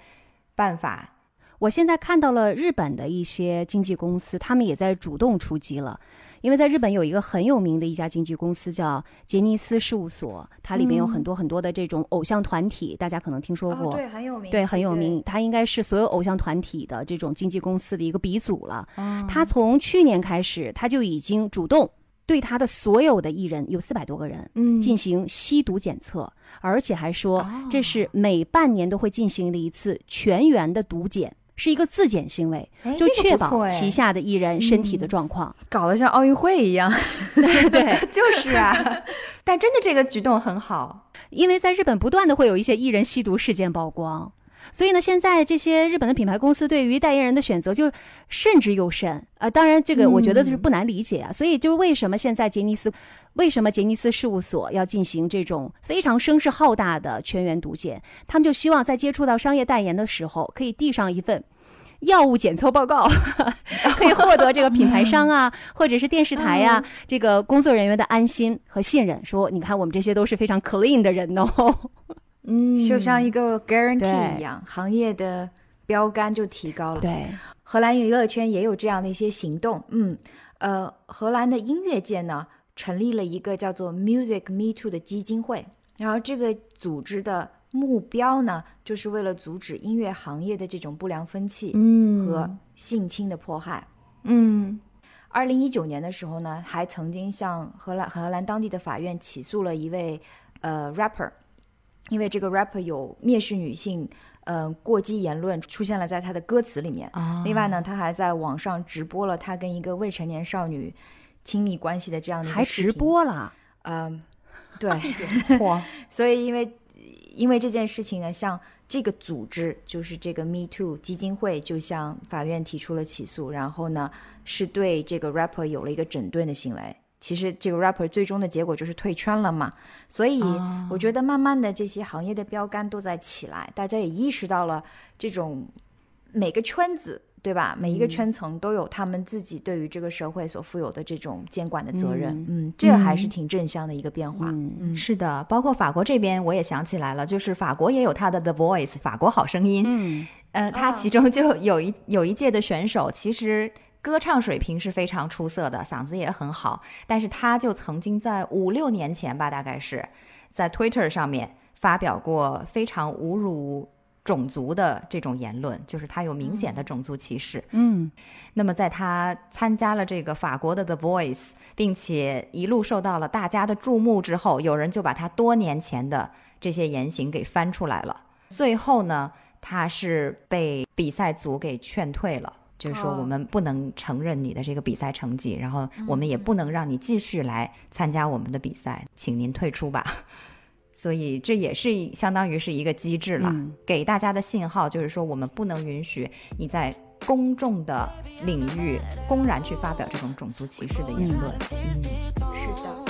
办法？我现在看到了日本的一些经纪公司，他们也在主动出击了。因为在日本有一个很有名的一家经纪公司叫杰尼斯事务所，它里面有很多很多的这种偶像团体，大家可能听说过。哦，对，很有名，对，很有名。它应该是所有偶像团体的这种经纪公司的一个鼻祖了。它从去年开始，它就已经主动对它的所有的艺人有四百多个人，嗯进行吸毒检测，而且还说这是每半年都会进行的一次全员的毒检，是一个自检行为，就确保旗下的艺人身体的状况。搞得像奥运会一样。对，就是啊，但真的这个举动很好。因为在日本不断的会有一些艺人吸毒事件曝光，所以呢，现在这些日本的品牌公司对于代言人的选择就是慎之又慎啊、当然，这个我觉得就是不难理解啊。所以就是为什么现在杰尼斯，为什么杰尼斯事务所要进行这种非常声势浩大的全员毒检？他们就希望在接触到商业代言的时候，可以递上一份。药物检测报告 可以获得这个品牌商啊，或者是电视台呀、这个工作人员的安心和信任。说，你看我们这些都是非常 clean 的人哦。嗯就像一个 guarantee 一样，行业的标杆就提高了。对，荷兰娱乐圈也有这样的一些行动。嗯，呃，荷兰的音乐界呢，成立了一个叫做 Music Me Too 的基金会，然后这个组织的目标呢，就是为了阻止音乐行业的这种不良风气嗯。和性侵的迫害。嗯。二零一九年的时候呢，还曾经向荷兰荷兰当地的法院起诉了一位呃 rapper，因为这个 rapper 有蔑视女性、呃过激言论出现了在他的歌词里面。啊。另外呢，他还在网上直播了他跟一个未成年少女亲密关系的这样的一个还直。播了。嗯、对，嚯，所以因为因为这件事情呢，像这个组织就是这个 Me Too 基金会就向法院提出了起诉，然后呢是对这个 rapper 有了一个整顿的行为。其实这个 rapper 最终的结果就是退圈了嘛，所以我觉得慢慢的这些行业的标杆都在起来，大家也意识到了这种每个圈子。对吧？每一个圈层都有他们自己对于这个社会所负有的这种监管的责任。嗯，这个还是挺正向的一个变化。嗯是的，包括法国这边，我也想起来了，就是法国也有他的 The Voice 法国好声音。嗯，呃，他其中就有一有一届的选手，其实歌唱水平是非常出色的，嗓子也很好，但是他就曾经在五六年前吧，大概是在 Twitter 上面发表过非常侮辱种族的这种言论，就是他有明显的种族歧视。嗯，那么在他参加了这个法国的 The Voice，并且一路受到了大家的注目之后，有人就把他多年前的这些言行给翻出来了。最后呢，他是被比赛组给劝退了。就是说，哦我们不能承认你的这个比赛成绩，然后我们也不能让你继续来参加我们的比赛，请您退出吧。所以这也是相当于是一个机制了，嗯给大家的信号就是说，我们不能允许你在公众的领域公然去发表这种种族歧视的言论。嗯，是的。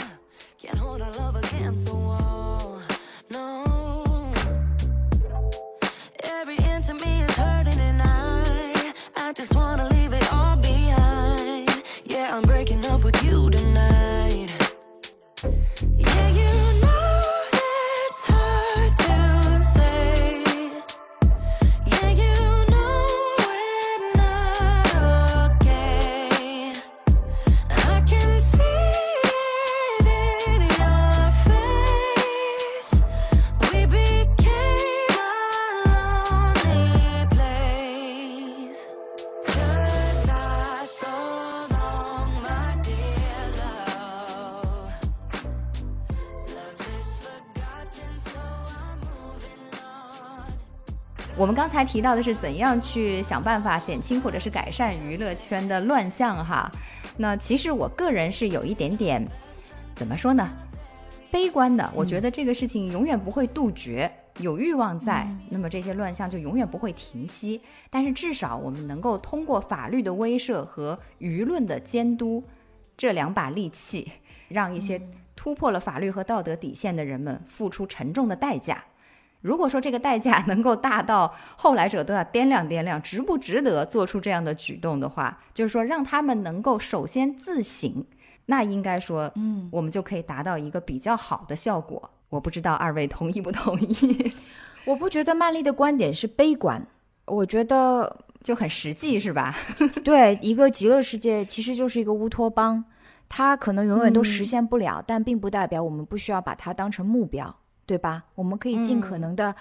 刚才提到的是怎样去想办法减轻或者是改善娱乐圈的乱象哈。那其实我个人是有一点点怎么说呢，悲观的。我觉得这个事情永远不会杜绝，有欲望在，那么这些乱象就永远不会停息。但是至少我们能够通过法律的威慑和舆论的监督这两把利器，让一些突破了法律和道德底线的人们付出沉重的代价。如果说这个代价能够大到后来者都要掂量掂量，值不值得做出这样的举动的话，就是说让他们能够首先自省，那应该说，嗯，我们就可以达到一个比较好的效果。我不知道二位同意不同意，我不觉得曼丽的观点是悲观，我觉得 就很实际，是吧？对一个极乐世界其实就是一个乌托邦，它可能永远都实现不了，但并不代表我们不需要把它当成目标，对吧？我们可以尽可能的。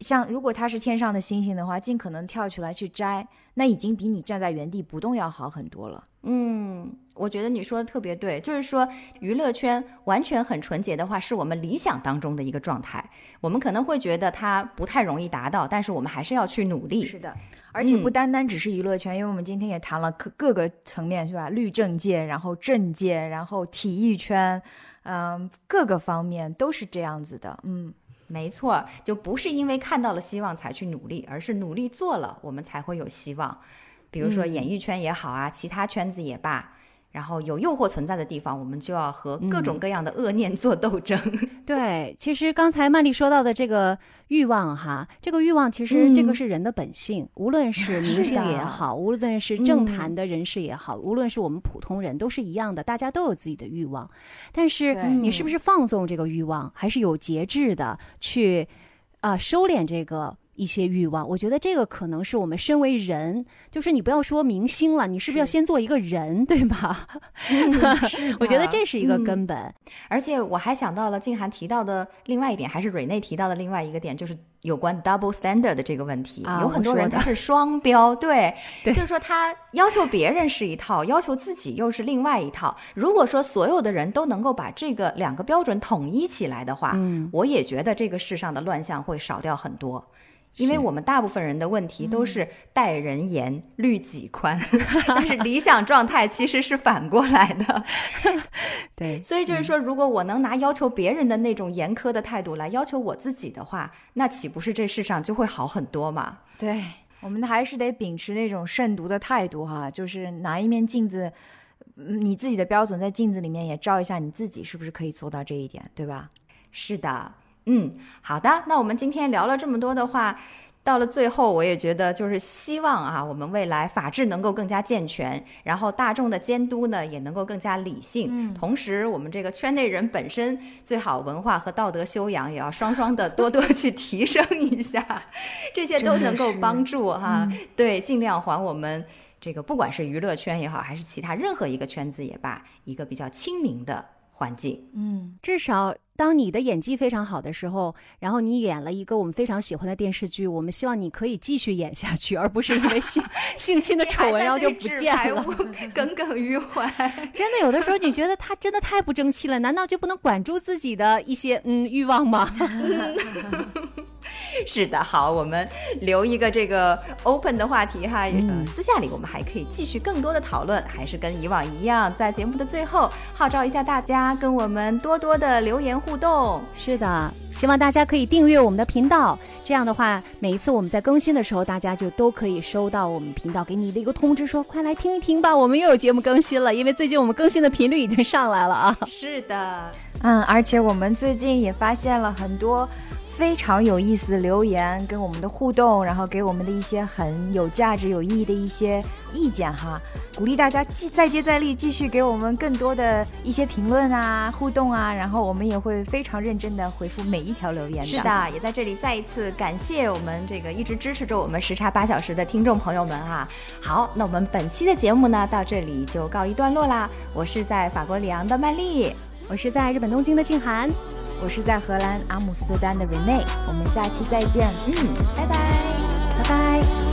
像如果它是天上的星星的话，尽可能跳出来去摘，那已经比你站在原地不动要好很多了。嗯，我觉得你说的特别对，就是说娱乐圈完全很纯洁的话，是我们理想当中的一个状态。我们可能会觉得它不太容易达到，但是我们还是要去努力。是的，而且不单单只是娱乐圈，因为我们今天也谈了各各个层面，是吧？律政界，然后政界，然后体育圈，嗯，各个方面都是这样子的。嗯。没错，就不是因为看到了希望才去努力，而是努力做了，我们才会有希望。比如说演艺圈也好啊，其他圈子也罢。然后有诱惑存在的地方，我们就要和各种各样的恶念做斗争。对，其实刚才曼丽说到的这个欲望哈，这个欲望其实这个是人的本性，无论是明星也好，无论是政坛的人士也好，无论是我们普通人都是一样的，大家都有自己的欲望。但是你是不是放纵这个欲望，还是有节制的去啊收敛这个？一些欲望，我觉得这个可能是我们身为人，就是你不要说明星了，你是不是要先做一个人，对吧？我觉得这是一个根本。而且我还想到了静涵提到的另外一点，还是蕊内提到的另外一个点，就是有关 double standard 的这个问题。啊有很多人他是双标，对，就是说他要求别人是一套，要求自己又是另外一套。如果说所有的人都能够把这个两个标准统一起来的话，我也觉得这个世上的乱象会少掉很多。因为我们大部分人的问题都是待人严、律己宽，但是理想状态其实是反过来的。对，所以就是说，如果我能拿要求别人的那种严苛的态度来要求我自己的话，那岂不是这世上就会好很多嘛？对，我们还是得秉持那种慎独的态度哈，就是拿一面镜子，你自己的标准在镜子里面也照一下，你自己是不是可以做到这一点，对吧？是的。嗯，好的。那我们今天聊了这么多的话，到了最后，我也觉得就是希望啊，我们未来法治能够更加健全，然后大众的监督呢也能够更加理性。嗯，同时我们这个圈内人本身最好文化和道德修养也要双双的多多去提升一下，这些都能够帮助哈。对，尽量还我们这个不管是娱乐圈也好，还是其他任何一个圈子也罢，一个比较亲民的环境。嗯，至少。当你的演技非常好的时候，然后你演了一个我们非常喜欢的电视剧，我们希望你可以继续演下去，而不是因为性 性侵的丑闻然后就不见了，耿耿于怀。真的，有的时候你觉得他真的太不争气了，难道就不能管住自己的一些嗯欲望吗？是的，好，我们留一个这个 open 的话题哈，嗯，私下里我们还可以继续更多的讨论，还是跟以往一样，在节目的最后号召一下大家跟我们多多的留言互动。是的，希望大家可以订阅我们的频道，这样的话，每一次我们在更新的时候，大家就都可以收到我们频道给你的一个通知，说快来听一听吧，我们又有节目更新了，因为最近我们更新的频率已经上来了啊。是的，嗯，而且我们最近也发现了很多。非常有意思的留言跟我们的互动，然后给我们的一些很有价值、有意义的一些意见哈，鼓励大家继再接再厉，继续给我们更多的一些评论啊、互动啊，然后我们也会非常认真的回复每一条留言的。是的，也在这里再一次感谢我们这个一直支持着我们时差八小时的听众朋友们哈。好，那我们本期的节目呢到这里就告一段落啦。我是在法国里昂的曼丽，我是在日本东京的静涵。我是在荷兰阿姆斯特丹的 Rene，我们下期再见。嗯，拜拜，拜拜。